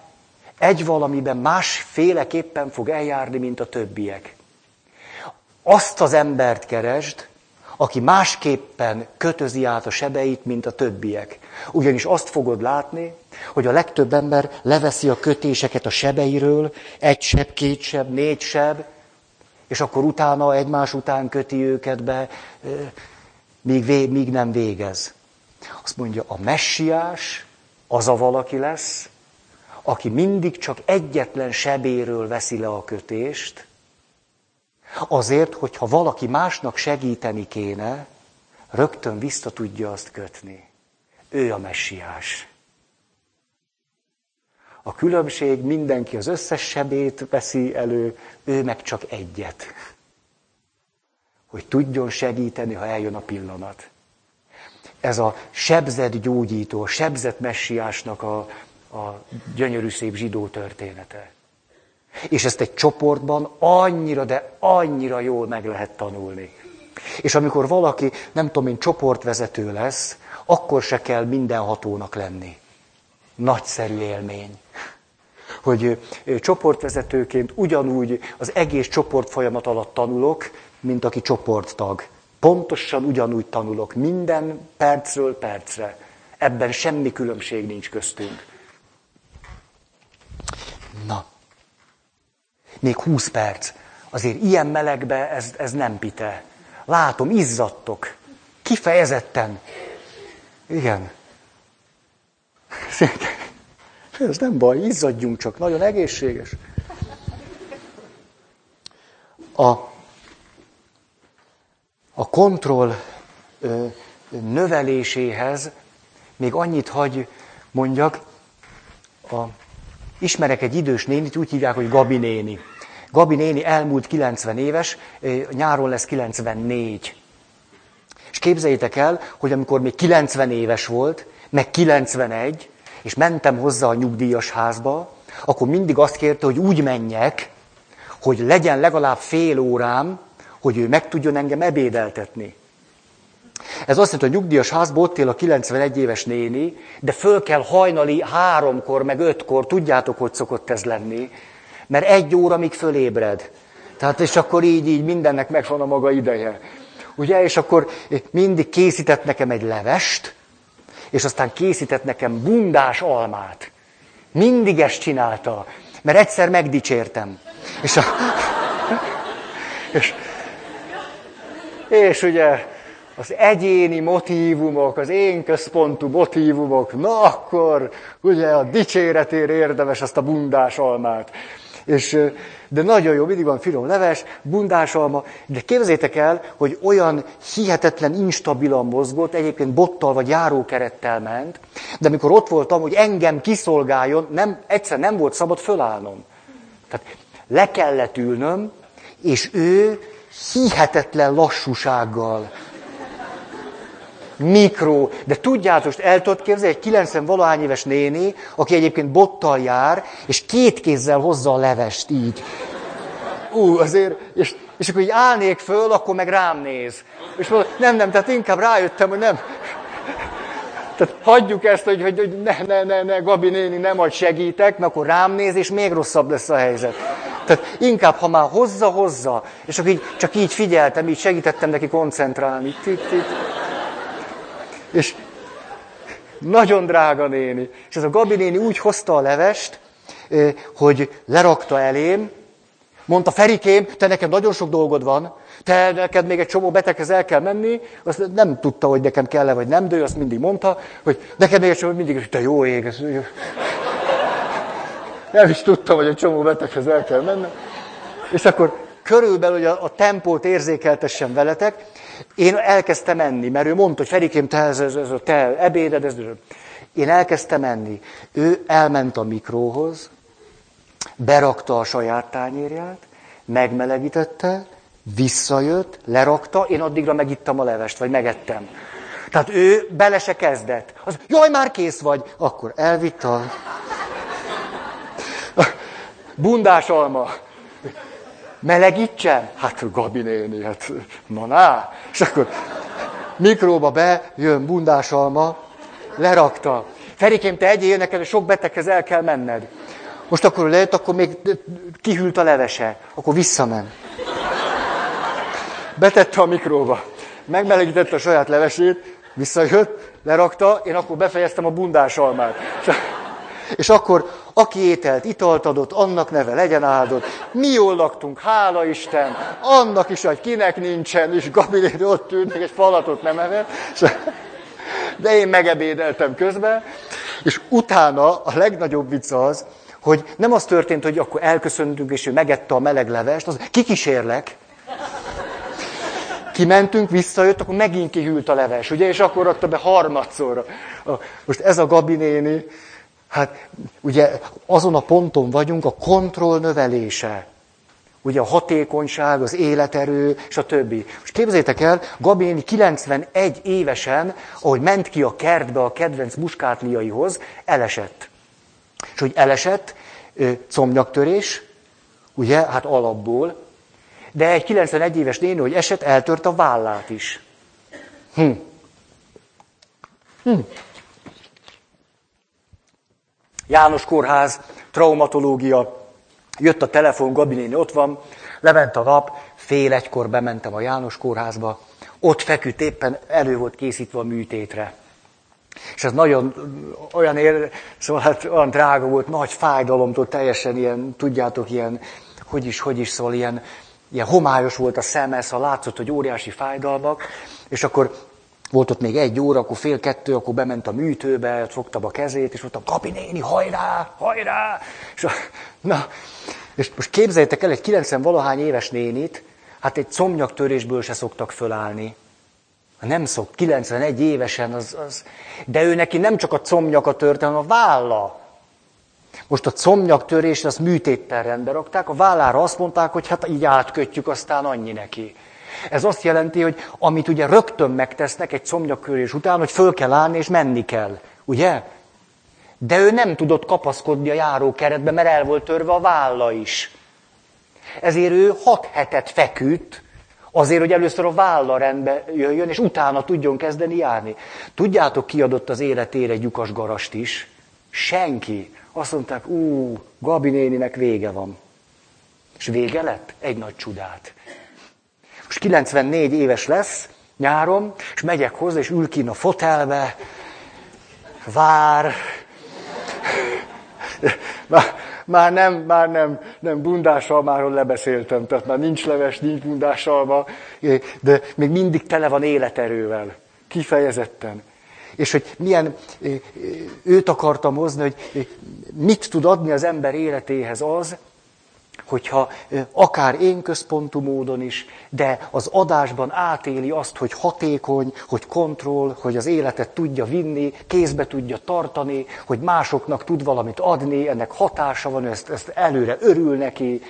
egy valamiben másféleképpen fog eljárni, mint a többiek. Azt az embert keresd, aki másképpen kötözi át a sebeit, mint a többiek. Ugyanis azt fogod látni, hogy a legtöbb ember leveszi a kötéseket a sebeiről, egy seb, két seb, négy seb, és akkor utána egymás után köti őket be, míg, vé, míg nem végez. Azt mondja, a messiás az a valaki lesz, aki mindig csak egyetlen sebéről veszi le a kötést, azért, hogyha valaki másnak segíteni kéne, rögtön vissza tudja azt kötni. Ő a messiás. A különbség mindenki az összes sebét veszi elő, ő meg csak egyet. Hogy tudjon segíteni, ha eljön a pillanat. Ez a sebzett gyógyító, a sebzett messiásnak a, a gyönyörű szép zsidó története. És ezt egy csoportban annyira, de annyira jól meg lehet tanulni. És amikor valaki, nem tudom én, csoportvezető lesz, akkor se kell mindenhatónak lenni. Nagyszerű élmény. Hogy csoportvezetőként ugyanúgy az egész csoport folyamat alatt tanulok, mint aki csoporttag. Pontosan ugyanúgy tanulok, minden percről percre. Ebben semmi különbség nincs köztünk. Na, még 20 perc. Azért ilyen melegbe ez, ez nem pite. Látom, izzadtok. Kifejezetten. Igen. *laughs* Ez nem baj, izzadjunk csak, nagyon egészséges. A, a kontroll ö, növeléséhez még annyit hagy mondjak, a Ismerek egy idős nénit, úgy hívják, hogy Gabi néni. Gabi néni elmúlt 90 éves, nyáron lesz 94. És képzeljétek el, hogy amikor még 90 éves volt, meg 91, és mentem hozzá a nyugdíjas házba, akkor mindig azt kérte, hogy úgy menjek, hogy legyen legalább fél órám, hogy ő meg tudjon engem ebédeltetni. Ez azt jelenti, hogy a nyugdíjas házban ott él a 91 éves néni, de föl kell hajnali háromkor, meg ötkor, tudjátok, hogy szokott ez lenni, mert egy óra még fölébred. Tehát és akkor így, így mindennek megvan a maga ideje. Ugye, és akkor mindig készített nekem egy levest, és aztán készített nekem bundás almát. Mindig ezt csinálta, mert egyszer megdicsértem. És, a, *laughs* és, és ugye az egyéni motívumok, az én központú motívumok, na akkor ugye a dicséretére érdemes azt a bundás almát. És, de nagyon jó, mindig van finom leves, bundásalma, de képzétek el, hogy olyan hihetetlen instabilan mozgott, egyébként bottal vagy járókerettel ment, de amikor ott voltam, hogy engem kiszolgáljon, nem, egyszer nem volt szabad fölállnom. Tehát le kellett ülnöm, és ő hihetetlen lassúsággal mikro, de tudjátok, most el tudod képzelni, egy 90 valahány éves néni, aki egyébként bottal jár, és két kézzel hozza a levest így. Ú, azért, és, és akkor így állnék föl, akkor meg rám néz. És mondom, nem, nem, tehát inkább rájöttem, hogy nem. Tehát hagyjuk ezt, hogy, hogy, hogy ne, ne, ne, ne, Gabi néni, nem majd segítek, mert akkor rám néz, és még rosszabb lesz a helyzet. Tehát inkább, ha már hozza, hozza. És akkor így, csak így figyeltem, így segítettem neki koncentrálni. Tit, tit. És nagyon drága néni. És ez a Gabi néni úgy hozta a levest, hogy lerakta elém, mondta, Ferikém, te neked nagyon sok dolgod van, te neked még egy csomó beteghez el kell menni, azt nem tudta, hogy nekem kell-e, vagy nem, de ő azt mindig mondta, hogy neked még egy csomó, mindig, hogy te jó ég, ez, nem is tudtam, hogy egy csomó beteghez el kell mennem. És akkor körülbelül, a, a tempót érzékeltessen veletek, én elkezdtem menni, mert ő mondta, hogy Ferikém, te, ez, ez, ez te ebéded, ez, ez. Én elkezdtem menni. Ő elment a mikróhoz, berakta a saját tányérját, megmelegítette, visszajött, lerakta, én addigra megittam a levest, vagy megettem. Tehát ő bele se kezdett. Az, jaj, már kész vagy. Akkor elvitt a... Bundás alma. Melegítsen? Hát Gabi néni, hát na ná. És akkor mikróba be, jön bundás alma, lerakta. Ferikém, te egyél neked, sok beteghez el kell menned. Most akkor lehet, akkor még kihűlt a levese. Akkor visszamen. Betette a mikróba. Megmelegítette a saját levesét, visszajött, lerakta, én akkor befejeztem a bundás almát. És akkor aki ételt, italt adott, annak neve legyen áldott. Mi jól laktunk, hála Isten, annak is, hogy kinek nincsen, és Gabi ott ült, egy falatot nem evett. De én megebédeltem közben, és utána a legnagyobb vicc az, hogy nem az történt, hogy akkor elköszöntünk, és ő megette a meleg levest, az kikísérlek. Kimentünk, visszajött, akkor megint kihűlt a leves, ugye, és akkor rakta be harmadszorra. Most ez a Gabi néni, Hát ugye azon a ponton vagyunk, a kontroll növelése. Ugye a hatékonyság, az életerő, és a többi. Most képzétek el, Gabéni 91 évesen, ahogy ment ki a kertbe a kedvenc muskátliaihoz, elesett. És hogy elesett, comnyaktörés, ugye, hát alapból, de egy 91 éves néni, hogy esett, eltört a vállát is. Hm. Hm. János Kórház, traumatológia, jött a telefon, Gabi néni ott van, lement a nap, fél egykor bementem a János Kórházba, ott feküdt éppen, elő volt készítve a műtétre. És ez nagyon olyan ér, szóval hát olyan drága volt, nagy fájdalomtól teljesen ilyen, tudjátok, ilyen, hogy is, hogy is szól, ilyen, ilyen homályos volt a szeme, szóval látszott, hogy óriási fájdalmak, és akkor volt ott még egy óra, akkor fél kettő, akkor bement a műtőbe, fogtam a kezét, és mondtam, Kapi néni, hajrá, hajrá! És, na, és most képzeljétek el egy 90 valahány éves nénit, hát egy comnyaktörésből se szoktak fölállni. Nem szok, 91 évesen, az, az... de ő neki nem csak a comnyaka tört, hanem a válla. Most a comnyaktörést azt műtéttel rendbe rakták, a vállára azt mondták, hogy hát így átkötjük, aztán annyi neki. Ez azt jelenti, hogy amit ugye rögtön megtesznek egy szomnyakkörés után, hogy föl kell állni és menni kell. Ugye? De ő nem tudott kapaszkodni a járókeretbe, mert el volt törve a válla is. Ezért ő hat hetet feküdt, azért, hogy először a válla rendbe jöjjön, és utána tudjon kezdeni járni. Tudjátok, ki adott az életére egy lyukas garast is? Senki. Azt mondták, ú, Gabi néninek vége van. És vége lett? Egy nagy csodát. Most 94 éves lesz nyáron, és megyek hozzá, és ül ki a fotelbe, vár, már, már nem, már nem, nem bundásalmáról lebeszéltem, tehát már nincs leves, nincs bundásalma, de még mindig tele van életerővel, kifejezetten. És hogy milyen, őt akartam hozni, hogy mit tud adni az ember életéhez az, hogyha akár én központú módon is, de az adásban átéli azt, hogy hatékony, hogy kontroll, hogy az életet tudja vinni, kézbe tudja tartani, hogy másoknak tud valamit adni, ennek hatása van, ezt, ezt előre örül neki.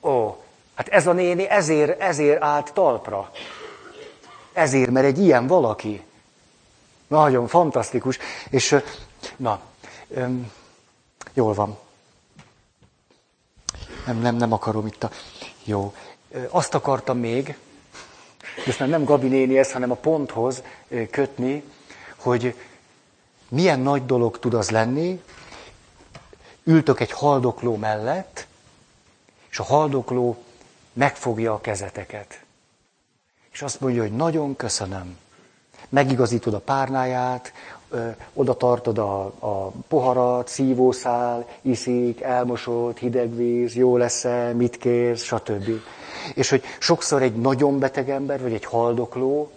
Ó, hát ez a néni ezért, ezért állt talpra. Ezért, mert egy ilyen valaki. Nagyon fantasztikus. És na, öm, jól van. Nem, nem, nem akarom itt a... Jó. Azt akartam még, ezt nem Gabi néni ez, hanem a ponthoz kötni, hogy milyen nagy dolog tud az lenni, ültök egy haldokló mellett, és a haldokló megfogja a kezeteket. És azt mondja, hogy nagyon köszönöm. Megigazítod a párnáját, oda tartod a, a poharat, szívószál, iszik, elmosod, hideg víz, jó lesz-e, mit kérsz, stb. És hogy sokszor egy nagyon beteg ember, vagy egy haldokló,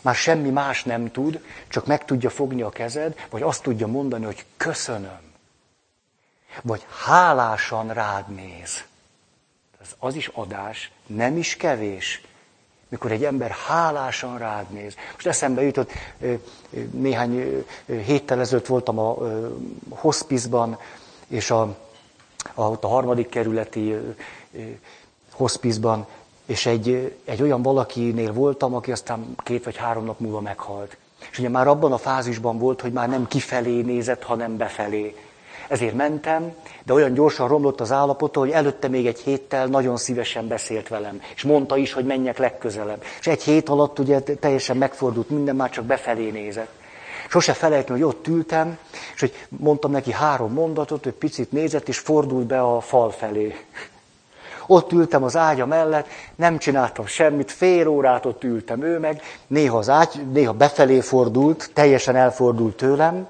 már semmi más nem tud, csak meg tudja fogni a kezed, vagy azt tudja mondani, hogy köszönöm. Vagy hálásan rád néz. Az, az is adás, nem is kevés mikor egy ember hálásan rád néz. Most eszembe jutott, néhány héttel ezelőtt voltam a hospizban, és a, a, ott a harmadik kerületi hospizban, és egy, egy olyan valakinél voltam, aki aztán két vagy három nap múlva meghalt. És ugye már abban a fázisban volt, hogy már nem kifelé nézett, hanem befelé. Ezért mentem, de olyan gyorsan romlott az állapota, hogy előtte még egy héttel nagyon szívesen beszélt velem. És mondta is, hogy menjek legközelebb. És egy hét alatt ugye teljesen megfordult minden, már csak befelé nézett. Sose felejtem, hogy ott ültem, és hogy mondtam neki három mondatot, hogy picit nézett, és fordult be a fal felé. Ott ültem az ágya mellett, nem csináltam semmit, fél órát ott ültem, ő meg, néha az ágy, néha befelé fordult, teljesen elfordult tőlem,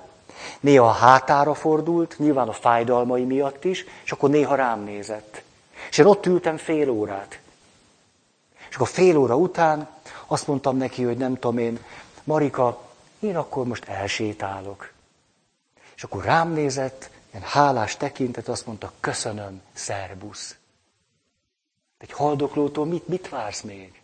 Néha a hátára fordult, nyilván a fájdalmai miatt is, és akkor néha rám nézett. És én ott ültem fél órát. És akkor fél óra után azt mondtam neki, hogy nem tudom én, Marika, én akkor most elsétálok. És akkor rám nézett, ilyen hálás tekintet, azt mondta, köszönöm, szerbusz. Egy haldoklótól mit, mit vársz még?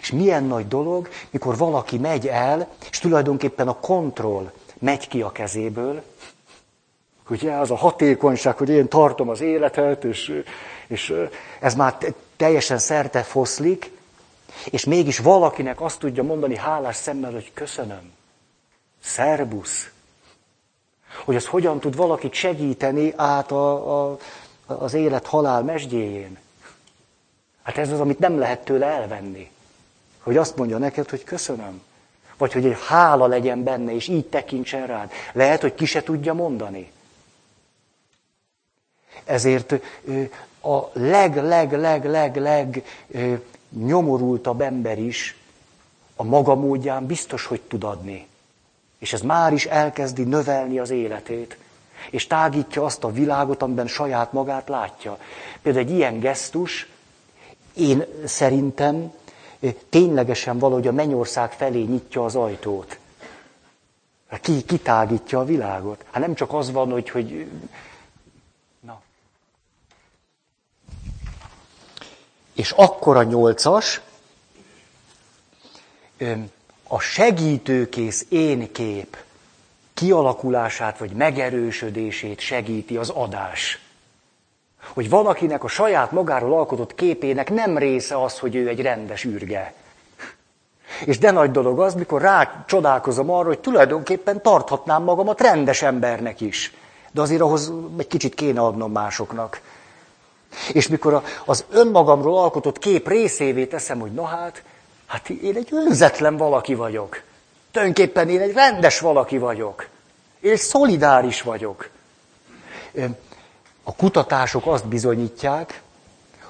És milyen nagy dolog, mikor valaki megy el, és tulajdonképpen a kontroll megy ki a kezéből, ugye az a hatékonyság, hogy én tartom az életet, és, és ez már teljesen szerte foszlik, és mégis valakinek azt tudja mondani hálás szemmel, hogy köszönöm, szerbusz, hogy az hogyan tud valakit segíteni át a, a, az élet-halál mesdjéjén. Hát ez az, amit nem lehet tőle elvenni. Hogy azt mondja neked, hogy köszönöm. Vagy hogy egy hála legyen benne, és így tekintsen rád. Lehet, hogy ki se tudja mondani. Ezért a leg-leg-leg-leg-leg nyomorultabb ember is a maga módján biztos, hogy tud adni. És ez már is elkezdi növelni az életét. És tágítja azt a világot, amiben saját magát látja. Például egy ilyen gesztus, én szerintem ténylegesen valahogy a mennyország felé nyitja az ajtót. Ki, kitágítja a világot. Hát nem csak az van, hogy, hogy. És akkor a nyolcas, a segítőkész énkép kialakulását vagy megerősödését segíti az adás. Hogy valakinek a saját magáról alkotott képének nem része az, hogy ő egy rendes űrge. És de nagy dolog az, mikor rá csodálkozom arra, hogy tulajdonképpen tarthatnám magamat rendes embernek is. De azért ahhoz egy kicsit kéne adnom másoknak. És mikor az önmagamról alkotott kép részévé teszem, hogy na hát, hát én egy önzetlen valaki vagyok. Tulajdonképpen én egy rendes valaki vagyok. Én szolidáris vagyok. A kutatások azt bizonyítják,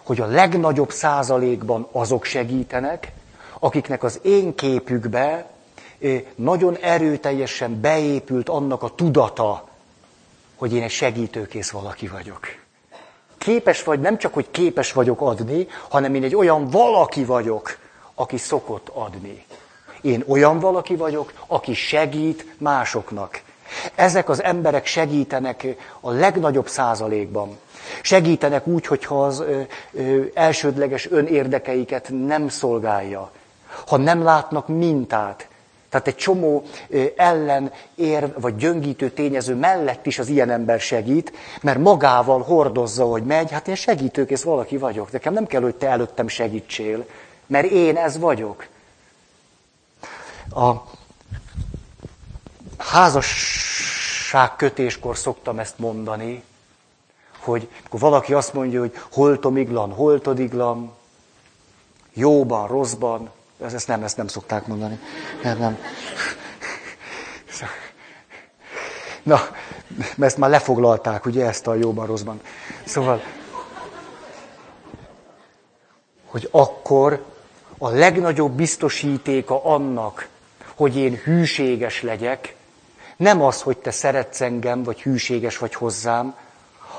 hogy a legnagyobb százalékban azok segítenek, akiknek az én képükbe nagyon erőteljesen beépült annak a tudata, hogy én egy segítőkész valaki vagyok. Képes vagy, nem csak, hogy képes vagyok adni, hanem én egy olyan valaki vagyok, aki szokott adni. Én olyan valaki vagyok, aki segít másoknak. Ezek az emberek segítenek a legnagyobb százalékban. Segítenek úgy, hogyha az elsődleges önérdekeiket nem szolgálja. Ha nem látnak mintát. Tehát egy csomó ellen ér vagy gyöngítő tényező mellett is az ilyen ember segít, mert magával hordozza, hogy megy, hát én segítőkész valaki vagyok. Nekem nem kell, hogy te előttem segítsél, mert én ez vagyok. A házasságkötéskor szoktam ezt mondani, hogy akkor valaki azt mondja, hogy holtomiglan, holtodiglan, jóban, rosszban, ez, ezt nem, ezt nem szokták mondani. Nem, nem. Na, mert ezt már lefoglalták, ugye, ezt a jóban, rosszban. Szóval, hogy akkor a legnagyobb biztosítéka annak, hogy én hűséges legyek, nem az, hogy te szeretsz engem, vagy hűséges vagy hozzám,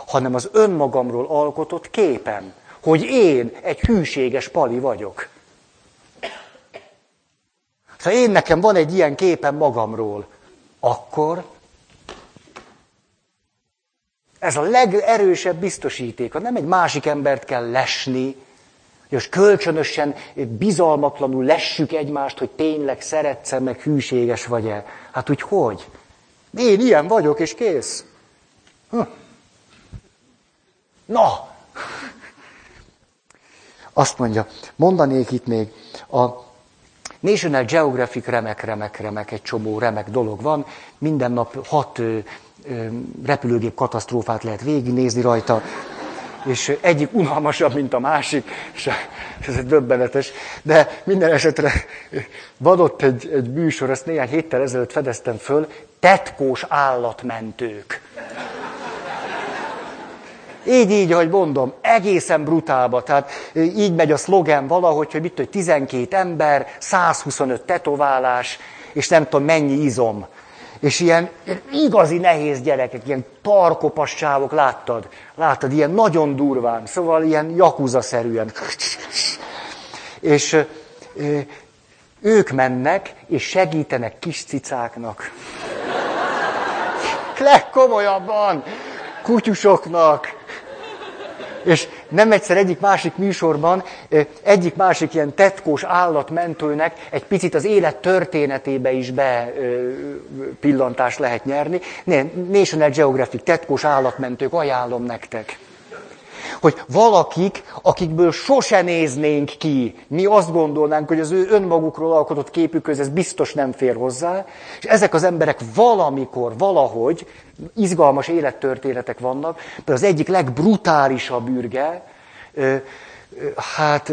hanem az önmagamról alkotott képem, hogy én egy hűséges pali vagyok. Ha én nekem van egy ilyen képem magamról, akkor ez a legerősebb biztosíték. Nem egy másik embert kell lesni, és kölcsönösen, bizalmatlanul lessük egymást, hogy tényleg szeretsz meg hűséges vagy-e. Hát úgy hogy? Én ilyen vagyok, és kész. Hm. Na! Azt mondja, mondanék itt még, a National Geographic remek, remek, remek, egy csomó remek dolog van. Minden nap hat repülőgép katasztrófát lehet végignézni rajta és egyik unalmasabb, mint a másik, és ez döbbenetes. De minden esetre van ott egy, egy műsor, ezt néhány héttel ezelőtt fedeztem föl, tetkós állatmentők. Így, így, ahogy mondom, egészen brutálba. Tehát így megy a szlogen valahogy, hogy mit tudom, 12 ember, 125 tetoválás, és nem tudom mennyi izom. És ilyen igazi nehéz gyerekek, ilyen tarkopas csávok, láttad? Láttad, ilyen nagyon durván, szóval ilyen jakuza-szerűen. *laughs* És ők mennek, és segítenek kis cicáknak. *laughs* Legkomolyabban! Kutyusoknak, és nem egyszer egyik másik műsorban, egyik másik ilyen tetkós állatmentőnek egy picit az élet történetébe is be pillantást lehet nyerni. National Geographic tetkós állatmentők, ajánlom nektek hogy valakik, akikből sose néznénk ki, mi azt gondolnánk, hogy az ő önmagukról alkotott képükhöz ez biztos nem fér hozzá, és ezek az emberek valamikor, valahogy izgalmas élettörténetek vannak, de az egyik legbrutálisabb űrge, hát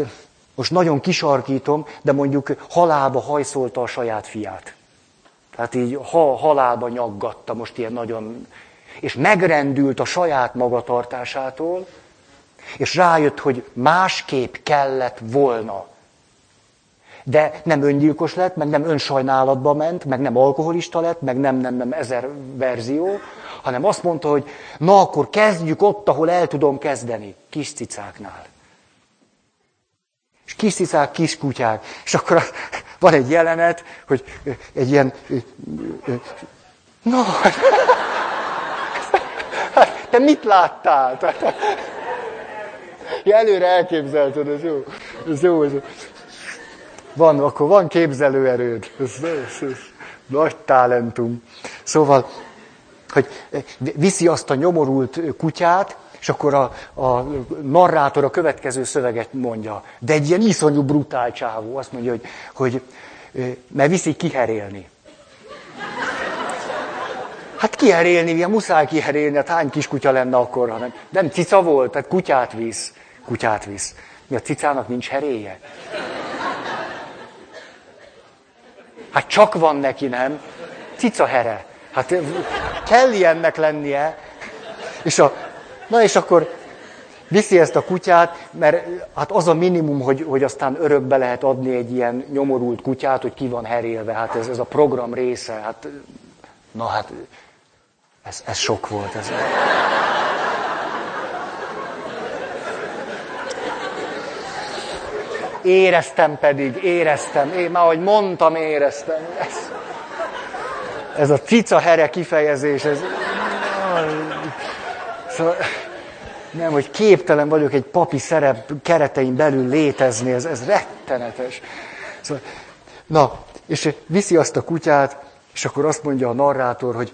most nagyon kisarkítom, de mondjuk halálba hajszolta a saját fiát. Tehát így ha, halálba nyaggatta, most ilyen nagyon... És megrendült a saját magatartásától, és rájött, hogy másképp kellett volna. De nem öngyilkos lett, meg nem önsajnálatba ment, meg nem alkoholista lett, meg nem, nem, nem ezer verzió, hanem azt mondta, hogy na akkor kezdjük ott, ahol el tudom kezdeni, kis cicáknál. És kis cicák, kis kutyák. És akkor van egy jelenet, hogy egy ilyen... Na, te mit láttál? Ja, előre elképzelted, ez jó. Ez jó, ez jó. Van, akkor van képzelőerőd. Ez, ez, ez nagy talentum. Szóval, hogy viszi azt a nyomorult kutyát, és akkor a, a narrátor a következő szöveget mondja. De egy ilyen iszonyú brutál csávó. Azt mondja, hogy, hogy mert viszi kiherélni. Hát kiherélni, ilyen muszáj kiherélni, hát hány kiskutya lenne akkor, hanem nem cica volt, tehát kutyát visz kutyát visz. Mi a cicának nincs heréje? Hát csak van neki, nem? Cica here. Hát kell ilyennek lennie. És a, na és akkor viszi ezt a kutyát, mert hát az a minimum, hogy, hogy aztán örökbe lehet adni egy ilyen nyomorult kutyát, hogy ki van herélve. Hát ez, ez a program része. Hát, na hát, ez, ez sok volt. Ez. Éreztem pedig, éreztem. Én már, ahogy mondtam, éreztem. Ez, ez a cica here kifejezés, ez... Szóval, nem, hogy képtelen vagyok egy papi szerep keretein belül létezni, ez, ez rettenetes. Szóval, na, és viszi azt a kutyát, és akkor azt mondja a narrátor, hogy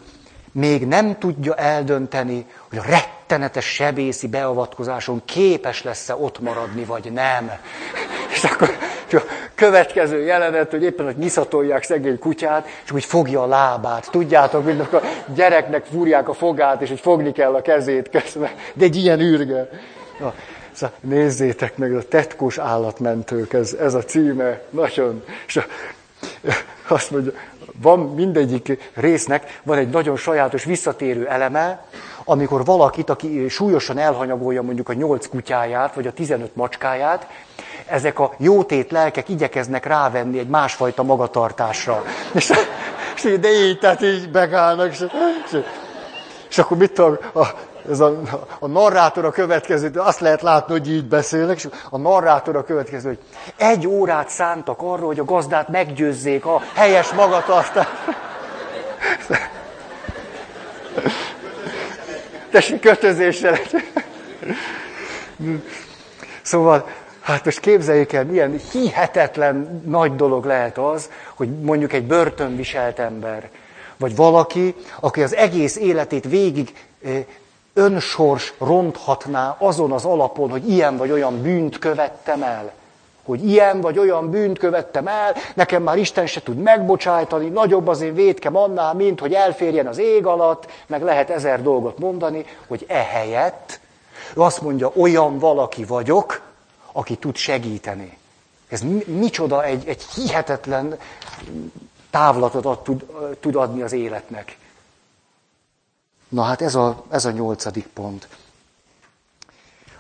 még nem tudja eldönteni, hogy a rettenetes sebészi beavatkozáson képes lesz-e ott maradni, vagy nem. És akkor a következő jelenet, hogy éppen, hogy nyiszatolják szegény kutyát, és úgy fogja a lábát. Tudjátok, mint a gyereknek fúrják a fogát, és hogy fogni kell a kezét közben. De egy ilyen űrge. Na, szóval nézzétek meg, a tetkós állatmentők, ez, ez a címe, nagyon. És azt mondja, van mindegyik résznek, van egy nagyon sajátos visszatérő eleme, amikor valakit, aki súlyosan elhanyagolja mondjuk a nyolc kutyáját, vagy a tizenöt macskáját, ezek a jótét lelkek igyekeznek rávenni egy másfajta magatartásra. És, és de így, tehát így megállnak, és, és, és akkor mit tudom, a, ez a, a narrátor a következő, azt lehet látni, hogy így beszélnek, és a narrátor a következő, hogy egy órát szántak arra, hogy a gazdát meggyőzzék a helyes magatartást. Tessék kötözéssel. Szóval, hát most képzeljék el, milyen hihetetlen nagy dolog lehet az, hogy mondjuk egy börtönviselt ember, vagy valaki, aki az egész életét végig önsors ronthatná azon az alapon, hogy ilyen vagy olyan bűnt követtem el. Hogy ilyen vagy olyan bűnt követtem el, nekem már Isten se tud megbocsájtani, nagyobb az én védkem annál, mint hogy elférjen az ég alatt, meg lehet ezer dolgot mondani, hogy ehelyett ő azt mondja, olyan valaki vagyok, aki tud segíteni. Ez micsoda egy, egy hihetetlen távlatot ad, tud, tud adni az életnek. Na hát ez a, ez a nyolcadik pont.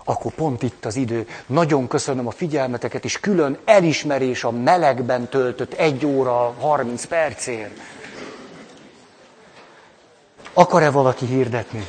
Akkor pont itt az idő. Nagyon köszönöm a figyelmeteket, és külön elismerés a melegben töltött egy óra, 30 percért. Akar-e valaki hirdetni?